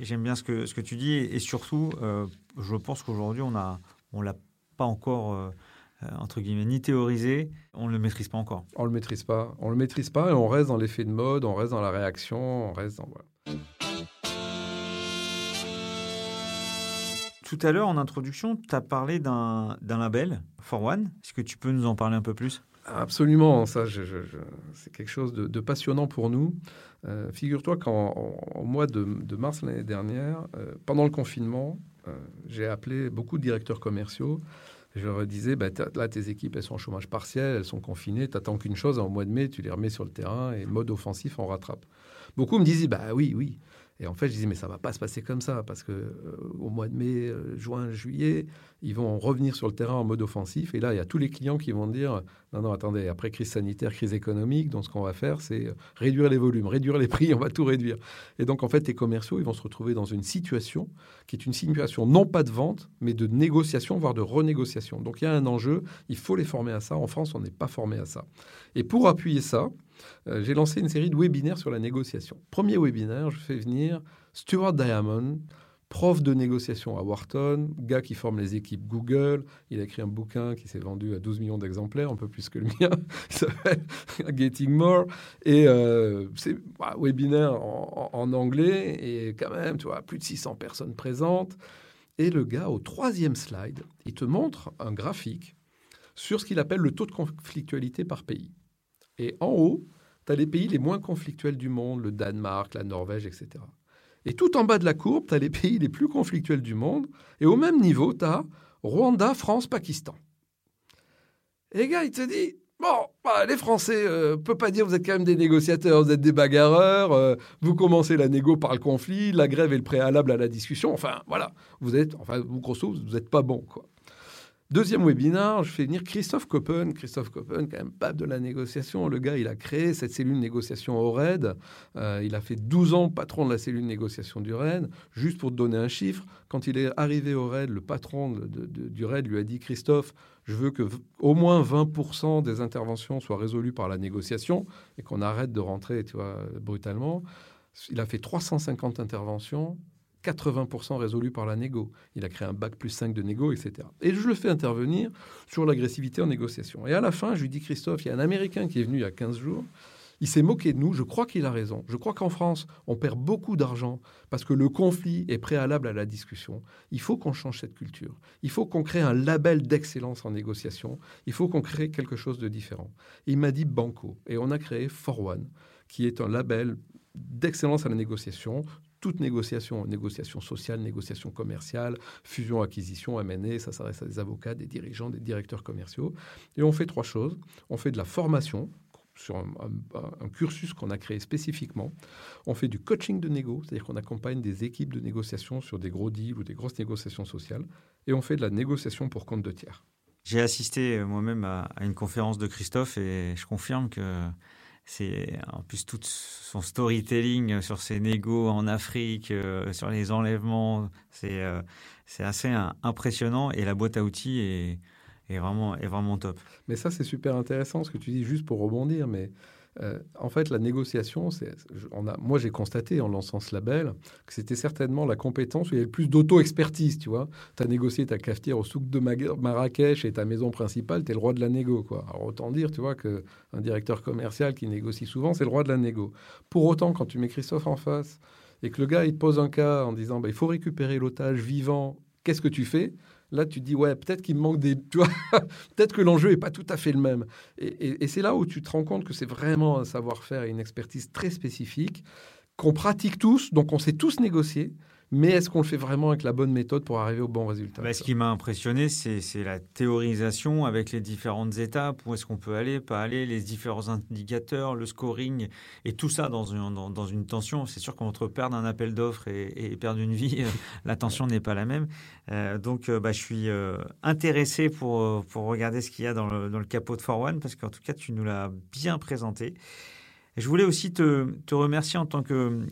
j'aime bien ce que, ce que tu dis, et surtout, euh, je pense qu'aujourd'hui, on a on l'a pas encore, entre guillemets, ni théorisé, on ne le maîtrise pas encore. On le maîtrise pas. On le maîtrise pas, et on reste dans l'effet de mode, on reste dans la réaction, on reste dans... Tout à l'heure, en introduction, tu as parlé d'un label, For One. Est-ce que tu peux nous en parler un peu plus? Absolument, ça, c'est quelque chose de, passionnant pour nous. Euh, figure-toi qu'au mois de, mars l'année dernière, euh, pendant le confinement, euh, j'ai appelé beaucoup de directeurs commerciaux. Je leur disais, bah, là, tes équipes, elles sont en chômage partiel, elles sont confinées, tu attends qu'une chose, en mois de mai, tu les remets sur le terrain et mode offensif, on rattrape. Beaucoup me disaient, bah oui, oui. Et en fait, je disais, mais ça va pas se passer comme ça, parce que euh, au mois de mai, euh, juin, juillet, ils vont revenir sur le terrain en mode offensif. Et là, il y a tous les clients qui vont dire, non, non, attendez, après crise sanitaire, crise économique, donc ce qu'on va faire, c'est euh, réduire les volumes, réduire les prix, on va tout réduire. Et donc, en fait, les commerciaux, ils vont se retrouver dans une situation qui est une situation non pas de vente, mais de négociation, voire de renégociation. Donc, il y a un enjeu, il faut les former à ça. En France, on n'est pas formé à ça. Et pour appuyer ça, euh, j'ai lancé une série de webinaires sur la négociation. Premier webinaire, je fais venir Stuart Diamond, prof de négociation à Wharton, gars qui forme les équipes Google. Il a écrit un bouquin qui s'est vendu à 12 millions d'exemplaires, un peu plus que le mien. Il s'appelle Getting More. Et euh, c'est un webinaire en, anglais et quand même, tu vois, plus de 600 personnes présentes. Et le gars, au troisième slide, il te montre un graphique sur ce qu'il appelle le taux de conflictualité par pays. Et en haut, tu as les pays les moins conflictuels du monde, le Danemark, la Norvège, etc. Et tout en bas de la courbe, tu as les pays les plus conflictuels du monde. Et au même niveau, tu as Rwanda, France, Pakistan. Et le gars, il te dit, bon, bah, les Français, euh, peut pas dire, vous êtes quand même des négociateurs, vous êtes des bagarreurs, euh, vous commencez la négo par le conflit, la grève est le préalable à la discussion. Enfin, voilà, vous êtes, enfin, vous, grosso, vous n'êtes pas bon, quoi. Deuxième webinaire, je fais venir Christophe Koppen. Christophe Koppen, quand même pape de la négociation. Le gars, il a créé cette cellule négociation au RAID. Euh, il a fait 12 ans patron de la cellule négociation du RAID. Juste pour te donner un chiffre, quand il est arrivé au RAID, le patron du RAID lui a dit Christophe, je veux que au moins 20% des interventions soient résolues par la négociation et qu'on arrête de rentrer tu vois, brutalement. Il a fait 350 interventions. 80% résolu par la négo. Il a créé un bac plus 5 de négo, etc. Et je le fais intervenir sur l'agressivité en négociation. Et à la fin, je lui dis, Christophe, il y a un Américain qui est venu il y a 15 jours. Il s'est moqué de nous. Je crois qu'il a raison. Je crois qu'en France, on perd beaucoup d'argent parce que le conflit est préalable à la discussion. Il faut qu'on change cette culture. Il faut qu'on crée un label d'excellence en négociation. Il faut qu'on crée quelque chose de différent. il m'a dit Banco. Et on a créé For One, qui est un label d'excellence à la négociation toute négociation, négociation sociale, négociation commerciale, fusion-acquisition, M&A, ça s'adresse à des avocats, des dirigeants, des directeurs commerciaux. Et on fait trois choses. On fait de la formation sur un, cursus qu'on a créé spécifiquement. On fait du coaching de négo, c'est-à-dire qu'on accompagne des équipes de négociation sur des gros deals ou des grosses négociations sociales. Et on fait de la négociation pour compte de tiers. J'ai assisté euh, moi-même à, une conférence de Christophe et je confirme que c'est en plus tout son storytelling sur ses négos en Afrique, euh, sur les enlèvements, c'est euh, assez impressionnant et la boîte à outils est, est, vraiment, est vraiment top. Mais ça, c'est super intéressant ce que tu dis, juste pour rebondir. Mais euh, en fait, la négociation, on a, moi j'ai constaté en lançant ce label que c'était certainement la compétence où il y avait le plus d'auto-expertise, tu vois. Tu as négocié ta cafetière au souk de Marrakech et ta maison principale, tu es le roi de la négo. Alors autant dire, tu vois, qu'un directeur commercial qui négocie souvent, c'est le roi de la négo. Pour autant, quand tu mets Christophe en face et que le gars, il te pose un cas en disant, bah, il faut récupérer l'otage vivant, qu'est-ce que tu fais? Là, tu dis, ouais, peut-être qu'il manque des. Tu vois, peut-être que l'enjeu n'est pas tout à fait le même. Et, et c'est là où tu te rends compte que c'est vraiment un savoir-faire et une expertise très spécifique qu'on pratique tous, donc on sait tous négocier, mais est-ce qu'on le fait vraiment avec la bonne méthode pour arriver au bon résultat bah, Ce qui m'a impressionné, c'est la théorisation avec les différentes étapes, où est-ce qu'on peut aller, pas aller, les différents indicateurs, le scoring, et tout ça dans une, dans, une tension. C'est sûr qu'entre perdre un appel d'offres et, perdre une vie, la tension n'est pas la même. Euh, donc, euh, bah, je suis euh, intéressé pour, pour regarder ce qu'il y a dans le, dans le capot de For One, parce qu'en tout cas, tu nous l'as bien présenté. je voulais aussi te, te remercier en tant que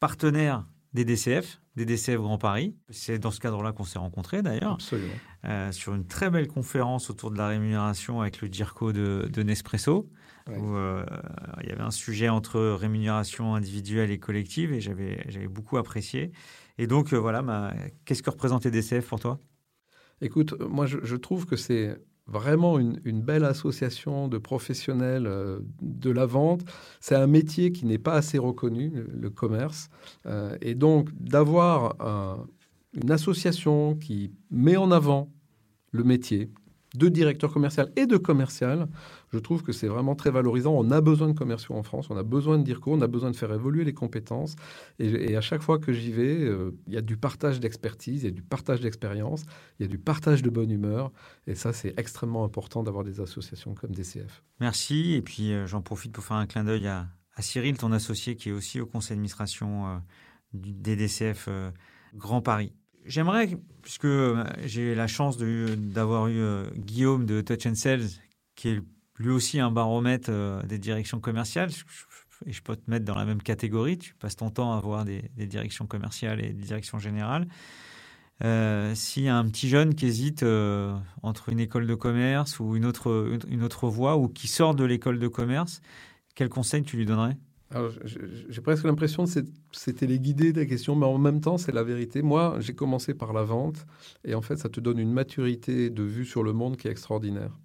partenaire des DCF, des DCF Grand Paris. C'est dans ce cadre-là qu'on s'est rencontrés d'ailleurs. Absolument. Euh, sur une très belle conférence autour de la rémunération avec le DIRCO de, Nespresso, où euh, il y avait un sujet entre rémunération individuelle et collective et j'avais beaucoup apprécié. Et donc euh, voilà, qu'est-ce que représente les DCF pour toi? Écoute, moi je trouve que c'est vraiment une, belle association de professionnels euh, de la vente. C'est un métier qui n'est pas assez reconnu, le, commerce. Euh, et donc d'avoir une association qui met en avant le métier, de directeur commercial et de commercial, je trouve que c'est vraiment très valorisant. On a besoin de commerciaux en France, on a besoin de dire quoi, on a besoin de faire évoluer les compétences. Et, à chaque fois que j'y vais, euh, il y a du partage d'expertise, il y a du partage d'expérience, il y a du partage de bonne humeur. Et ça, c'est extrêmement important d'avoir des associations comme DCF. Merci. Et puis, euh, j'en profite pour faire un clin d'œil à, Cyril, ton associé, qui est aussi au conseil d'administration euh, des DCF Grand Paris. J'aimerais, puisque euh, j'ai la chance d'avoir eu euh, Guillaume de Touch and Sales, qui est lui aussi un baromètre euh, des directions commerciales, et je peux te mettre dans la même catégorie, tu passes ton temps à voir des, directions commerciales et des directions générales. S'il y a un petit jeune qui hésite entre une école de commerce ou une autre, une autre voie, ou qui sort de l'école de commerce, quel conseil tu lui donnerais? J'ai presque l'impression que c'était les guider des questions, mais en même temps, c'est la vérité. Moi, j'ai commencé par la vente, et en fait, ça te donne une maturité de vue sur le monde qui est extraordinaire.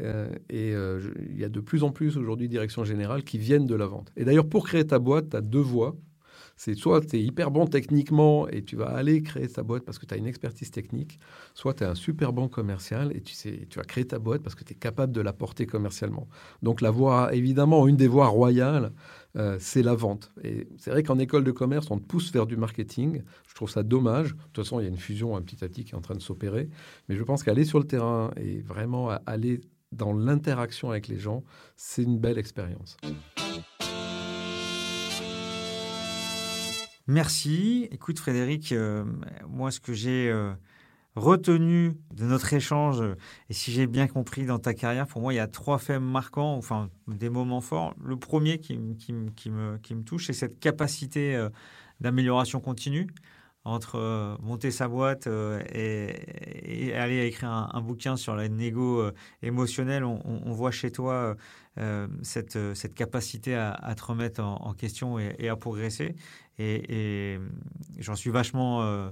Euh, et euh, il y a de plus en plus aujourd'hui direction générale qui viennent de la vente. Et d'ailleurs, pour créer ta boîte, tu as deux voies. C'est soit tu es hyper bon techniquement et tu vas aller créer ta boîte parce que tu as une expertise technique, soit tu es un super bon commercial et tu, sais, tu vas créer ta boîte parce que tu es capable de la porter commercialement. Donc la voie, évidemment, une des voies royales, euh, c'est la vente. Et c'est vrai qu'en école de commerce, on te pousse vers du marketing. Je trouve ça dommage. De toute façon, il y a une fusion un petit à petit qui est en train de s'opérer. Mais je pense qu'aller sur le terrain et vraiment aller dans l'interaction avec les gens, c'est une belle expérience. Merci. Écoute Frédéric, euh, moi ce que j'ai euh, retenu de notre échange, et si j'ai bien compris dans ta carrière, pour moi il y a trois faits marquants, enfin des moments forts. Le premier qui, me, touche, c'est cette capacité euh, d'amélioration continue entre monter sa boîte et, aller écrire un, bouquin sur la négo émotionnelle, on, voit chez toi cette, capacité à, te remettre en, question et, à progresser. Et, j'en suis vachement. Euh,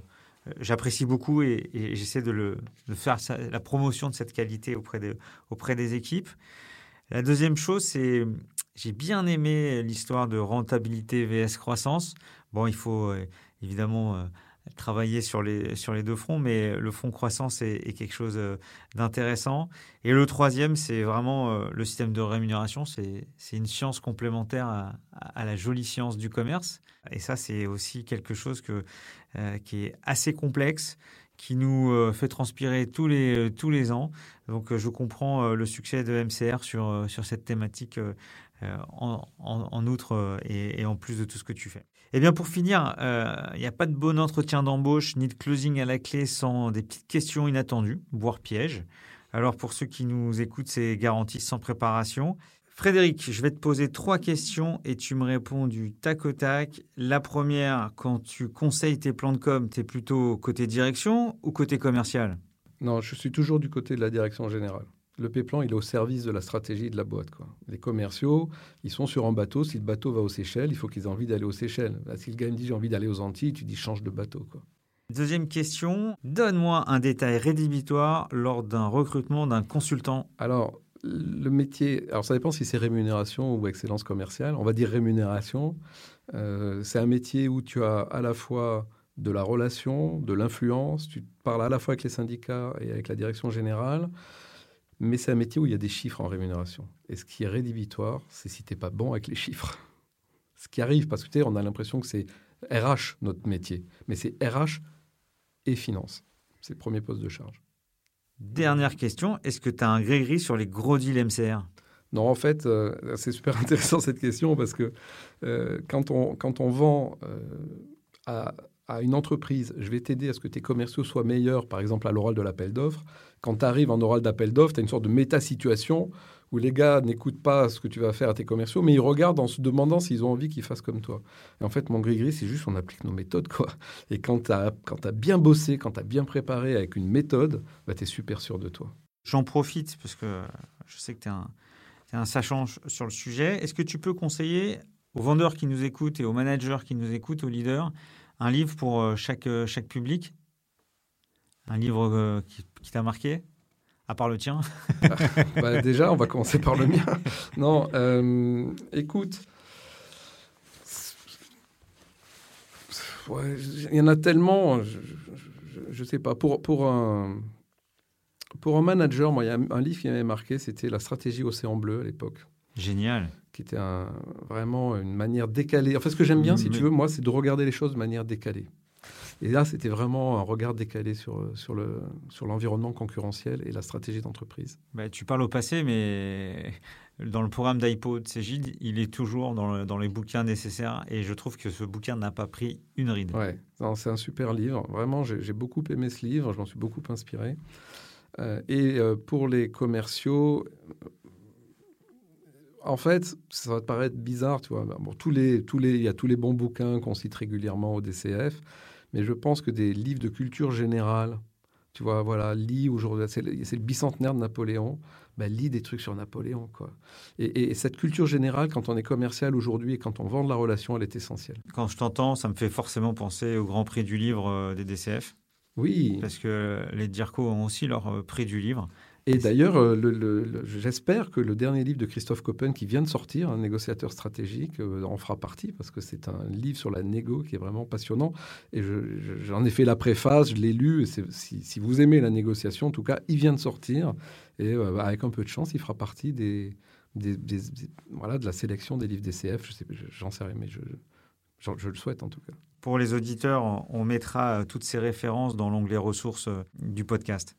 j'apprécie beaucoup et, j'essaie de, le, faire la promotion de cette qualité auprès, auprès des équipes. La deuxième chose, c'est j'ai bien aimé l'histoire de rentabilité vs croissance. Bon, il faut euh, évidemment euh, travailler sur les, sur les deux fronts, mais le front croissance est, quelque chose d'intéressant. Et le troisième, c'est vraiment le système de rémunération. C'est une science complémentaire à, la jolie science du commerce. Et ça, c'est aussi quelque chose que, euh, qui est assez complexe, qui nous euh, fait transpirer tous les, tous les ans. Donc, je comprends le succès de MCR sur, sur cette thématique en, en, outre et, en plus de tout ce que tu fais. Eh bien, pour finir, il n'y a pas de bon entretien d'embauche ni de closing à la clé sans des petites questions inattendues, voire pièges. Alors, pour ceux qui nous écoutent, c'est garanti sans préparation. Frédéric, je vais te poser trois questions et tu me réponds du tac au tac. La première, quand tu conseilles tes plans de com, tu es plutôt côté direction ou côté commercial? Non, je suis toujours du côté de la direction générale. Le P-plan, il est au service de la stratégie de la boîte. Quoi. Les commerciaux, ils sont sur un bateau. Si le bateau va aux Seychelles, il faut qu'ils aient envie d'aller aux Seychelles. si le gars me dit j'ai envie d'aller aux Antilles, tu dis change de bateau. Quoi. Deuxième question, donne-moi un détail rédhibitoire lors d'un recrutement d'un consultant. Alors, le métier, alors ça dépend si c'est rémunération ou excellence commerciale. On va dire rémunération. Euh, c'est un métier où tu as à la fois de la relation, de l'influence, tu parles à la fois avec les syndicats et avec la direction générale, mais c'est un métier où il y a des chiffres en rémunération. Et ce qui est rédhibitoire, c'est si tu n'es pas bon avec les chiffres. Ce qui arrive, parce que tu sais, on a l'impression que c'est RH notre métier, mais c'est RH et finance. C'est le premier poste de charge. Dernière question, est-ce que tu as un gris-gris sur les gros deals MCR non, en fait, euh, c'est super intéressant cette question parce que euh, quand, on, quand on vend euh, à, à, une entreprise, je vais t'aider à ce que tes commerciaux soient meilleurs, par exemple à l'oral de l'appel d'offres. Quand tu arrives en oral d'appel d'offres, tu as une sorte de méta-situation où les gars n'écoutent pas ce que tu vas faire à tes commerciaux, mais ils regardent en se demandant s'ils ont envie qu'ils fassent comme toi. Et en fait, mon gris-gris, c'est juste on applique nos méthodes. quoi. Et quand tu as, bien bossé, quand tu as bien préparé avec une méthode, bah, tu es super sûr de toi. J'en profite parce que je sais que tu es, es, un sachant sur le sujet. Est-ce que tu peux conseiller aux vendeurs qui nous écoutent et aux managers qui nous écoutent, aux leaders, un livre pour euh, chaque, euh, chaque public? Un livre euh, qui, qui t'a marqué? À part le tien? Bah, Déjà, on va commencer par le mien. Non, euh, écoute, il y en a tellement, je ne sais pas. Pour, pour, un, pour un manager, moi, il y a un livre qui m'avait marqué, c'était La stratégie Océan Bleu à l'époque. Génial. Qui était un, vraiment une manière décalée. En fait, ce que j'aime bien, si tu veux, moi, c'est de regarder les choses de manière décalée. Et là, c'était vraiment un regard décalé sur, sur, le, sur l'environnement concurrentiel et la stratégie d'entreprise. Bah, tu parles au passé, mais dans le programme d'IPO de Cégide, il est toujours dans, dans, les bouquins nécessaires et je trouve que ce bouquin n'a pas pris une ride. Ouais, c'est un super livre. Vraiment, j'ai, beaucoup aimé ce livre, je m'en suis beaucoup inspiré. Euh, et euh, pour les commerciaux, en fait, ça va te paraître bizarre, tu vois. Bon, tous les, tous les, il y a tous les bons bouquins qu'on cite régulièrement au DCF. Mais je pense que des livres de culture générale Tu vois, voilà, lis aujourd'hui, c'est le, le, bicentenaire de Napoléon. Ben, lis des trucs sur Napoléon, quoi. Et, et, cette culture générale, quand on est commercial aujourd'hui et quand on vend de la relation, elle est essentielle. Quand je t'entends, ça me fait forcément penser au Grand Prix du livre euh, des DCF. Oui. Parce que les DIRCO ont aussi leur euh, prix du livre. Et d'ailleurs, euh, j'espère que le dernier livre de Christophe Coppen qui vient de sortir, un négociateur stratégique, euh, en fera partie parce que c'est un livre sur la négo qui est vraiment passionnant. Et j'en ai fait la préface, je l'ai lu. Et si, vous aimez la négociation, en tout cas, il vient de sortir. Et euh, avec un peu de chance, il fera partie des, des, voilà, de la sélection des livres DCF. J'en sais rien, mais je, le souhaite en tout cas. Pour les auditeurs, on mettra toutes ces références dans l'onglet ressources du podcast.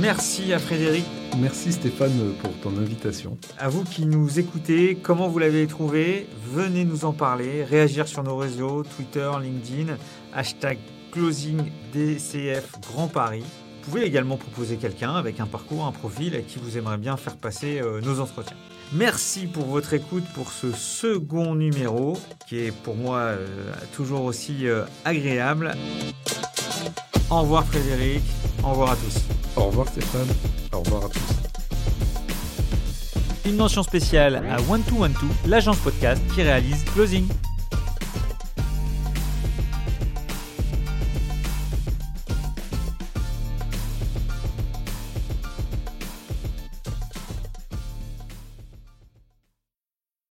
Merci à Frédéric. Merci Stéphane pour ton invitation. À vous qui nous écoutez, comment vous l'avez trouvé? Venez nous en parler, réagir sur nos réseaux, Twitter, LinkedIn, hashtag closingdcf Grand Paris. Vous pouvez également proposer quelqu'un avec un parcours, un profil à qui vous aimeriez bien faire passer euh, nos entretiens. Merci pour votre écoute pour ce second numéro qui est pour moi euh, toujours aussi euh, agréable. Au revoir Frédéric, au revoir à tous. Au revoir Stéphane, au revoir à tous. Une mention spéciale à One212, l'agence podcast qui réalise Closing.